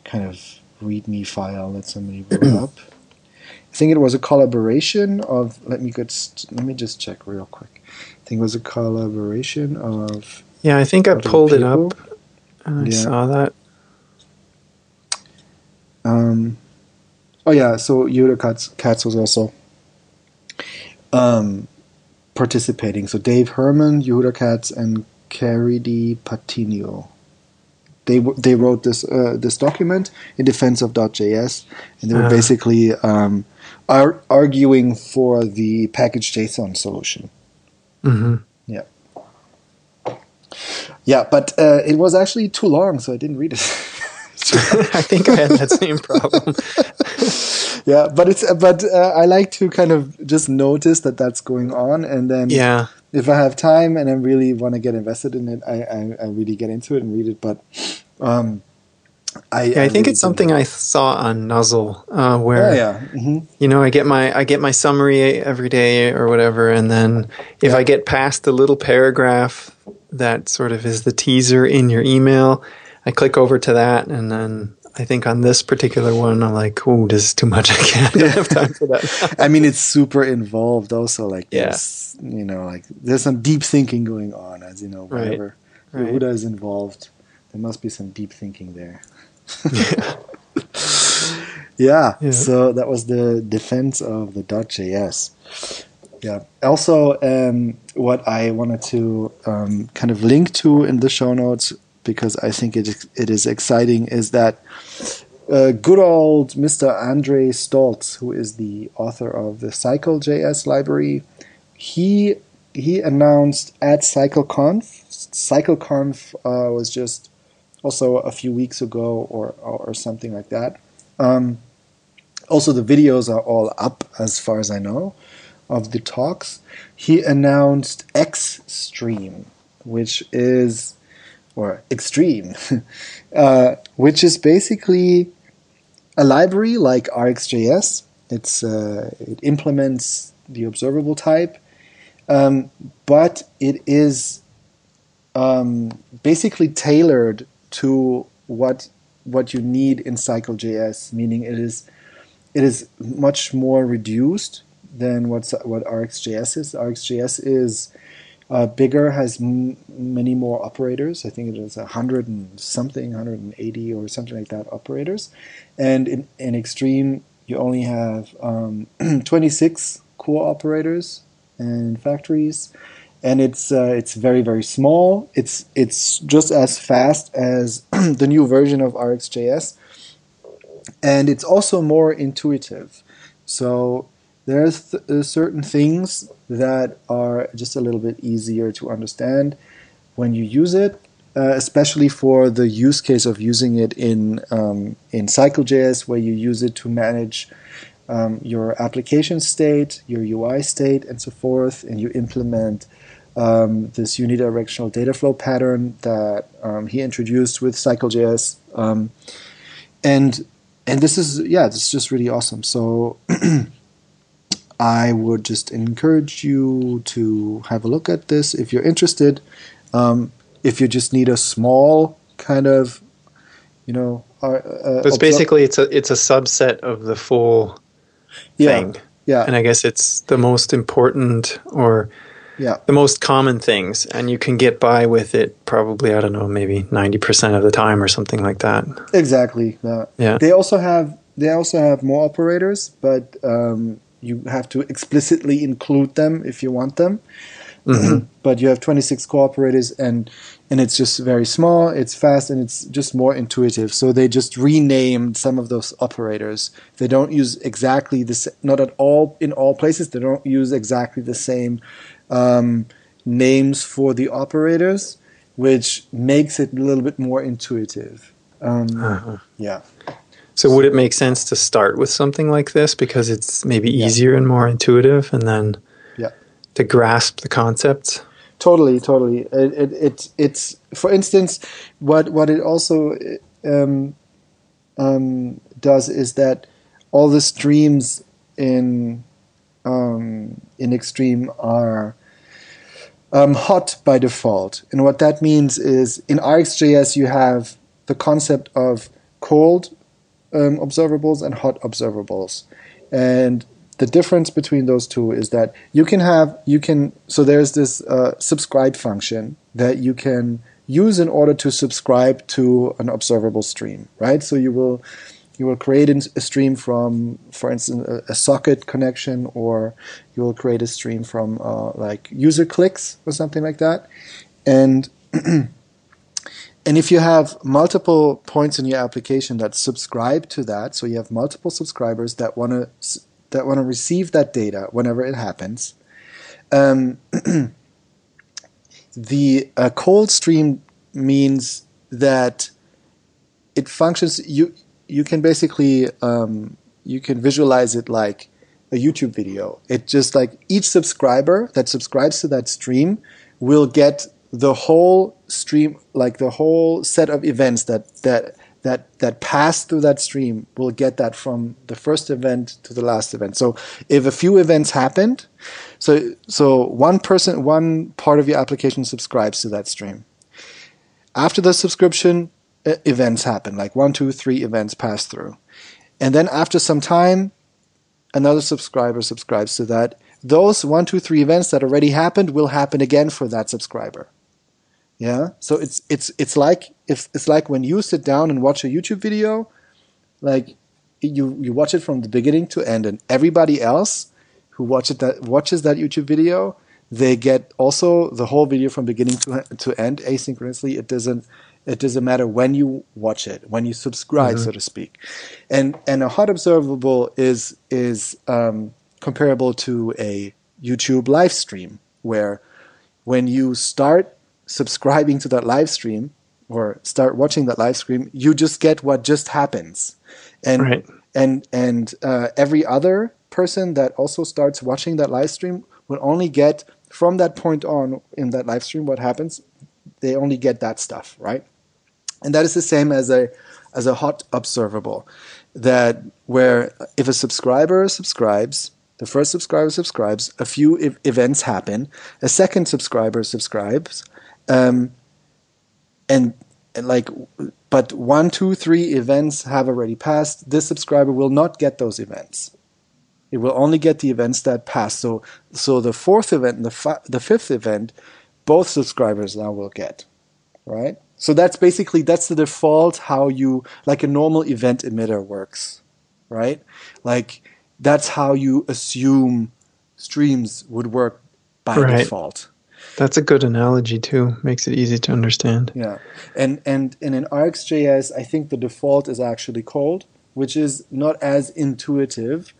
kind of README file that somebody wrote <clears throat> up. I think it was a collaboration of. Let me get. Let me just check real quick. I think it was a collaboration of. Yeah, I think I pulled it up. I yeah. saw that. Um, oh yeah, so Yehuda Katz, Katz was also um, participating. So Dave Herman, Yehuda Katz, and Caridy Patino. They they wrote this uh, this document in defense of .js, and they were uh. basically um, are arguing for the package JSON solution. Mm-hmm. Yeah. Yeah, but uh, it was actually too long, so I didn't read it. <laughs> <laughs> I think I had that same problem. <laughs> yeah, but it's but uh, I like to kind of just notice that that's going on, and then yeah, if I have time and I really want to get invested in it, I, I, I really get into it and read it. But um, I, yeah, I, I think really it's something I saw on Nuzzle, uh, where oh, yeah. mm-hmm. you know I get my I get my summary every day or whatever, and then if yeah. I get past the little paragraph that sort of is the teaser in your email, I click over to that, and then I think on this particular one, I'm like, oh, this is too much. <laughs> I can't yeah. have time for that. <laughs> I mean, it's super involved. Also, like, yeah. you know, like there's some deep thinking going on, as you know, whenever right. Right. is involved, there must be some deep thinking there. <laughs> yeah. yeah. yeah. So that was the defense of the .js. Yeah. Also, um, what I wanted to um, kind of link to in the show notes because I think it it is exciting is that uh, good old Mr. Andre Staltz, who is the author of the CycleJS library, he he announced at CycleConf. CycleConf uh, was just also a few weeks ago, or or something like that. Um, also, the videos are all up as far as I know of the talks. He announced Xstream, which is or Extreme, <laughs> uh, which is basically a library like RxJS. It's uh, it implements the observable type, um, but it is um, basically tailored to what what you need in CycleJS. Meaning, it is it is much more reduced than what what RxJS is. RxJS is uh, bigger has m- many more operators. I think it is a hundred and something, 180 or something like that operators. And in, in Extreme, you only have um, <clears throat> 26 core operators and factories, and it's uh, it's very very small. It's it's just as fast as <clears throat> the new version of RxJS, and it's also more intuitive. So there's th- uh, certain things that are just a little bit easier to understand when you use it, uh, especially for the use case of using it in um, in CycleJS, where you use it to manage um, your application state, your UI state, and so forth, and you implement um, this unidirectional data flow pattern that um, he introduced with CycleJS, um, and and this is yeah, this is just really awesome. So. <clears throat> I would just encourage you to have a look at this if you're interested. Um, if you just need a small kind of, you know, uh, uh, it's basically it's a it's a subset of the full yeah, thing. Yeah, and I guess it's the most important or yeah. the most common things, and you can get by with it probably I don't know maybe ninety percent of the time or something like that. Exactly. Uh, yeah. They also have they also have more operators, but um, you have to explicitly include them if you want them. Mm-hmm. <clears throat> but you have 26 cooperators and and it's just very small it's fast and it's just more intuitive so they just renamed some of those operators they don't use exactly this not at all in all places they don't use exactly the same um, names for the operators which makes it a little bit more intuitive um, uh-huh. yeah so would it make sense to start with something like this because it's maybe easier yeah. and more intuitive and then to grasp the concepts. Totally, totally. It, it, it it's for instance, what what it also um, um, does is that all the streams in um, in Extreme are um, hot by default, and what that means is in RxJS you have the concept of cold um, observables and hot observables, and the difference between those two is that you can have you can so there's this uh, subscribe function that you can use in order to subscribe to an observable stream right? So you will you will create a stream from for instance a, a socket connection or you will create a stream from uh, like user clicks or something like that. And <clears throat> and if you have multiple points in your application that subscribe to that so you have multiple subscribers that want to that want to receive that data whenever it happens. Um, <clears throat> the uh, cold stream means that it functions. You you can basically um, you can visualize it like a YouTube video. It just like each subscriber that subscribes to that stream will get the whole stream, like the whole set of events that that that that pass through that stream will get that from the first event to the last event. So if a few events happened, so so one person one part of your application subscribes to that stream. After the subscription, uh, events happen, like one, two, three events pass through. And then after some time, another subscriber subscribes to that. Those one, two, three events that already happened will happen again for that subscriber. Yeah. So it's it's it's like if it's like when you sit down and watch a YouTube video, like you you watch it from the beginning to end, and everybody else who watches that watches that YouTube video, they get also the whole video from beginning to to end asynchronously. It doesn't it doesn't matter when you watch it, when you subscribe, mm-hmm. so to speak. And and a hot observable is is um, comparable to a YouTube live stream where when you start subscribing to that live stream or start watching that live stream, you just get what just happens, and right. and and uh, every other person that also starts watching that live stream will only get from that point on in that live stream what happens. They only get that stuff, right? And that is the same as a as a hot observable that where if a subscriber subscribes the first subscriber subscribes a few events happen a second subscriber subscribes um, and, and like, but one, two, three events have already passed. This subscriber will not get those events. It will only get the events that pass. So, so the fourth event and the, fi- the fifth event, both subscribers now will get, right? So that's basically that's the default how you like a normal event emitter works, right? Like that's how you assume streams would work by right. default. That's a good analogy too. Makes it easy to understand. Yeah, and and and in RxJS, I think the default is actually cold, which is not as intuitive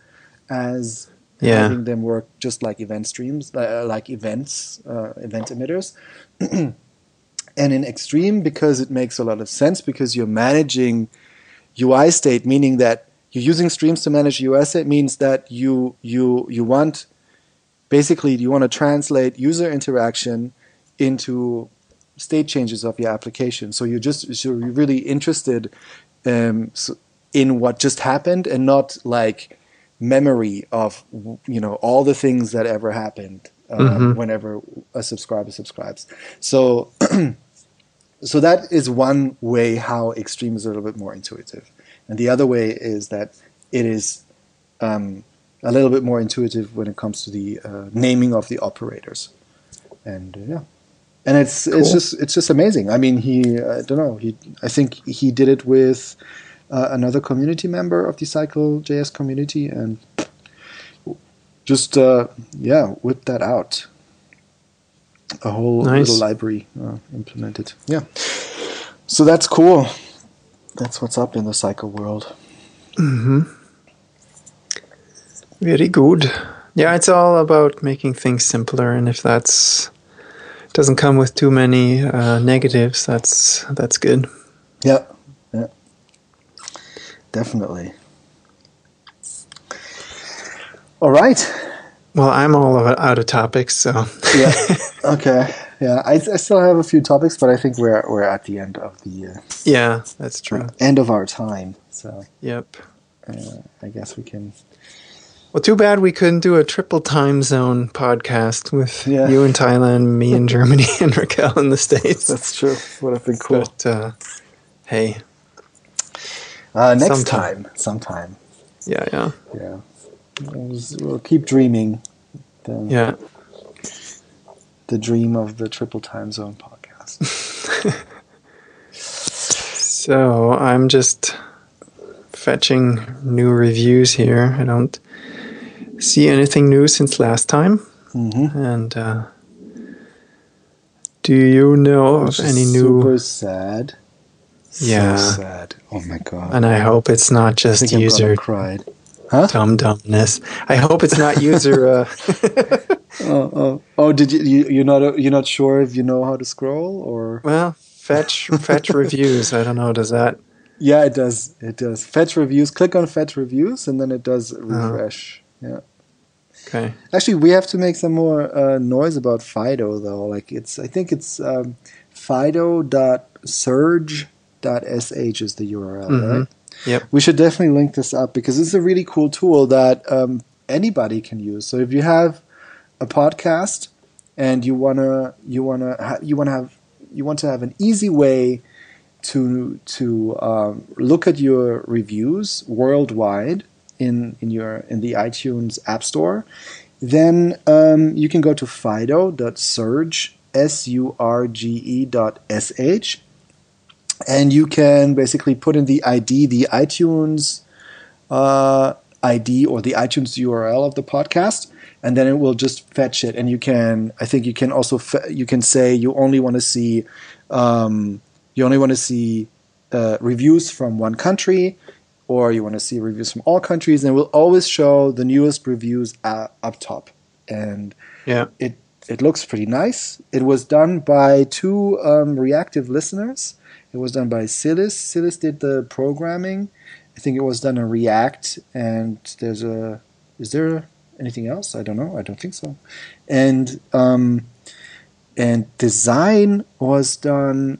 as yeah. having them work just like event streams, uh, like events, uh, event emitters. <clears throat> and in Extreme, because it makes a lot of sense, because you're managing UI state, meaning that you're using streams to manage UI state, means that you you you want basically you want to translate user interaction into state changes of your application. So you're just so you're really interested um, in what just happened and not like memory of you know all the things that ever happened um, mm-hmm. whenever a subscriber subscribes. So <clears throat> so that is one way how Extreme is a little bit more intuitive, and the other way is that it is um, a little bit more intuitive when it comes to the uh, naming of the operators. and uh, yeah, and it's cool. it's just it's just amazing. I mean, he I don't know he I think he did it with uh, another community member of the Cycle JS community, and just uh, yeah, whip that out. A whole nice. little library uh, implemented. Yeah, so that's cool. That's what's up in the Cycle world. Mm-hmm. Very good. Yeah, it's all about making things simpler, and if that's doesn't come with too many uh, negatives, that's that's good. Yeah, yeah, definitely. All right. Well, I'm all out of topics, so yeah. <laughs> Okay. Yeah, I, I, still have a few topics, but I think we're we're at the end of the uh, yeah, that's true. End of our time. So yep. Uh, I guess we can well, too bad we couldn't do a triple time zone podcast with yeah. you in Thailand, me in <laughs> Germany, <laughs> and Raquel in the States. That's true. Would have been cool. But uh, hey, uh, next sometime. time, sometime. Yeah, yeah, yeah. We'll, we'll keep dreaming. The, yeah. The dream of the triple time zone podcast. <laughs> so I'm just fetching new reviews here. I don't see anything new since last time. Mm-hmm. And uh, do you know of any new? Super sad. Yeah. So sad. Oh my god. And I hope it's not just user cried. Huh? Dumb dumbness. I hope it's not user. Uh... <laughs> oh, oh, oh! Did you, you? You're not. You're not sure if you know how to scroll or? Well, fetch fetch <laughs> reviews. I don't know. Does that? Yeah, it does. It does. Fetch reviews. Click on fetch reviews, and then it does uh-huh. refresh. Yeah. Okay. Actually, we have to make some more uh, noise about Fido though. Like it's, I think it's um, Fido.surge.sh is the URL, mm-hmm. right? Yep. We should definitely link this up because it's a really cool tool that um, anybody can use. So if you have a podcast and you wanna you wanna ha- you wanna have you want to have an easy way to to um, look at your reviews worldwide in in your in the iTunes App Store, then um, you can go to fido.surge s u r g e dot s h, and you can basically put in the ID, the iTunes uh, ID or the iTunes URL of the podcast, and then it will just fetch it. And you can, I think, you can also fe- you can say you only want to see um, you only want to see uh, reviews from one country or you want to see reviews from all countries, and it will always show the newest reviews up top. And yeah, it it looks pretty nice. It was done by two um, reactive listeners. It was done by Silas. Silas did the programming. I think it was done in React. And there's a is there anything else? I don't know. I don't think so. And um, and design was done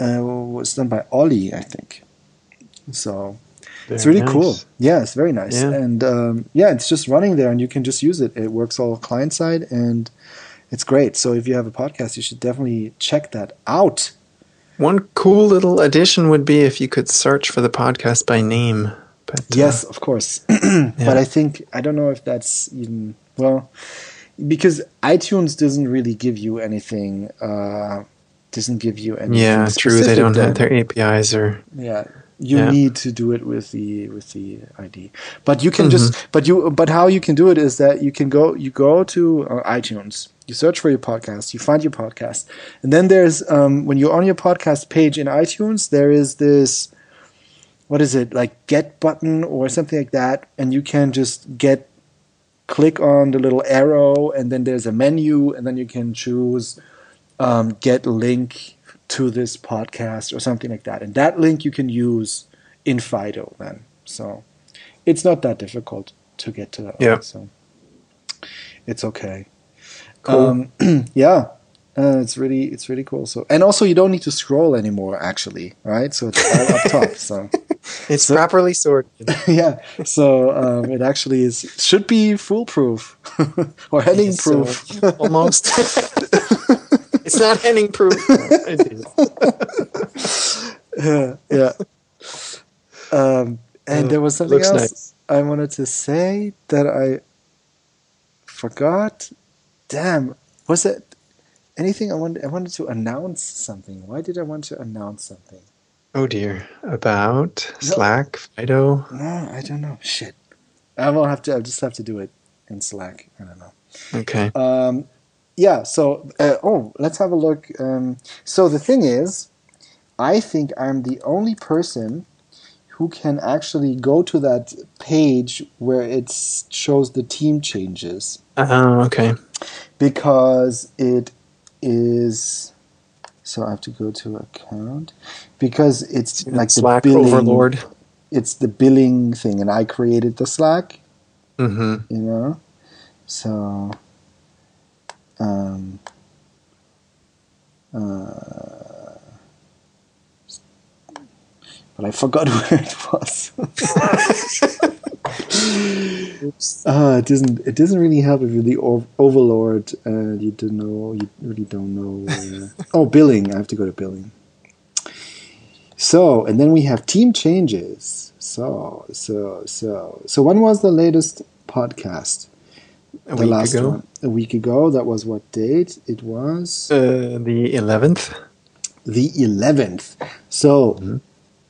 uh, was done by Ollie, I think. So very it's really nice. cool. Yeah, it's very nice. Yeah. And um, yeah, it's just running there and you can just use it. It works all client side and it's great. So if you have a podcast, you should definitely check that out. One cool little addition would be if you could search for the podcast by name. But, uh, yes, of course. <clears throat> yeah. But I think, I don't know if that's even, well, because iTunes doesn't really give you anything. Uh, doesn't give you anything. Yeah, true. They don't have their APIs or. Yeah, you yeah. need to do it with the with the id but you can mm-hmm. just but you but how you can do it is that you can go you go to uh, itunes. You search for your podcast. You find your podcast. And then there's um, when you're on your podcast page in itunes there is this what is it like get button or something like that. And you can just get click on the little arrow and then there's a menu and then you can choose um, get link to this podcast or something like that. And that link you can use in Fido then. So it's not that difficult to get to that. Yeah. Link, so it's okay. Cool. Um, <clears throat> yeah. Uh, it's really it's really cool. So and also you don't need to scroll anymore actually, right? So it's all up top. <laughs> So it's so, properly sorted. <laughs> yeah. So um, it actually is should be foolproof <laughs> or Henning proof. So, almost. It's not Henning proof. <laughs> yeah, yeah. Um, and there was something else nice. I wanted to say that I forgot. Damn, was it? anything I wanted. I wanted to announce something. Why did I want to announce something? Oh dear, about no. Slack, Fido. No, I don't know. Shit, I will have to. I just have to do it in Slack. I don't know. Okay. Um, yeah. So, uh, oh, let's have a look. Um, so the thing is, I think I'm the only person who can actually go to that page where it shows the team changes. Oh, uh, okay. Because it is. So I have to go to account because it's, like Slack the billing, overlord. It's the billing thing, and I created the Slack. Mm-hmm. You know, so. Um, uh, but I forgot <laughs> where it was. uh, it doesn't. It doesn't really help if you're the overlord and you don't know. You really don't know. <laughs> oh, billing. I have to go to billing. So, and then we have team changes. So, so, so, so. When was the latest podcast? A the last ago. one. A week ago. That was what date? It was uh, the eleventh. The eleventh. So. Mm-hmm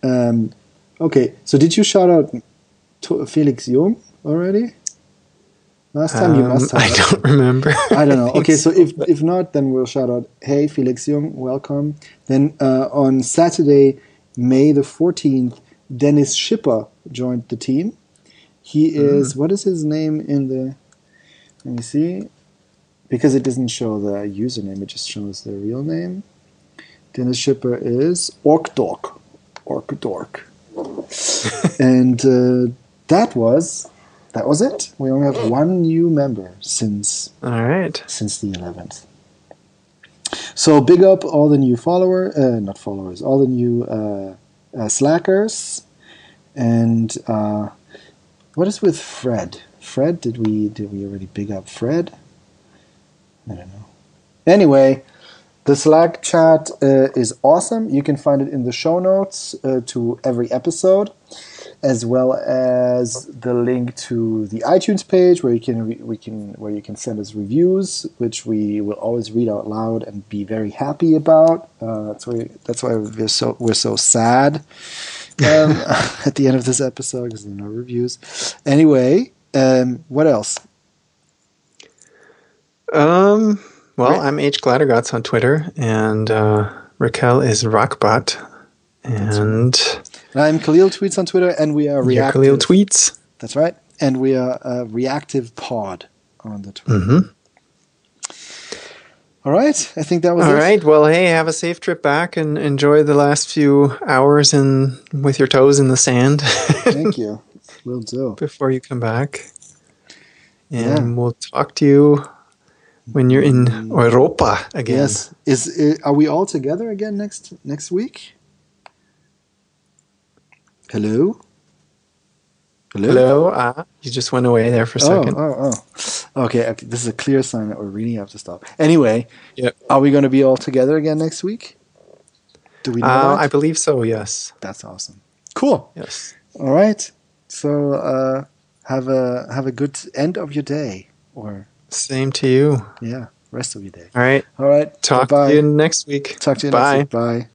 um, okay, so did you shout out to Felix Jung already? Last time um, you must have. I don't <laughs> remember. I don't know. <laughs> I okay, so, so if if not, then we'll shout out, "Hey, Felix Jung, welcome." Then uh, on Saturday, May the fourteenth, Dennis Schipper joined the team. He is mm. what is his name in the? Let me see, because it doesn't show the username; it just shows the real name. Dennis Schipper is Orkdog. Orc Dork. <laughs> and uh, that was that was it. We only have one new member since all right since the 11th. So big up all the new follower, uh, not followers, all the new uh, uh, slackers, and uh, what is with Fred? Fred, did we did we already big up Fred? I don't know. Anyway, the Slack chat uh, is awesome. You can find it in the show notes uh, to every episode, as well as the link to the iTunes page where you can re- we can where you can send us reviews, which we will always read out loud and be very happy about. Uh, that's why that's why we're so we're so sad um, <laughs> at the end of this episode because there are no reviews. Anyway, um, what else? Um well, right. I'm H. Glattergotz on Twitter, and uh, Raquel is Rockbot. And I'm Kahlil Tweets on Twitter, and we are reactive. Kahlil Tweets. That's right. And we are a reactive pod on the Twitter. Mm-hmm. All right. I think that was All it. right. Well, hey, have a safe trip back and enjoy the last few hours in with your toes in the sand. <laughs> Thank you. Will do. Before you come back. And yeah. we'll talk to you when you're in Europa again. Yes, is are we all together again next next week? Hello. Hello. Hello. Uh, you just went away there for a oh, second. Oh, oh. Okay, okay. This is a clear sign that we're really have to stop. Anyway, yep. are we going to be all together again next week? Do we know uh, I believe so. Yes. That's awesome. Cool. Yes. All right. So uh, have a have a good end of your day or same to you. Yeah. Rest of your day. All right. All right. Talk Bye-bye. to you next week. Talk to you Bye. next week. Bye.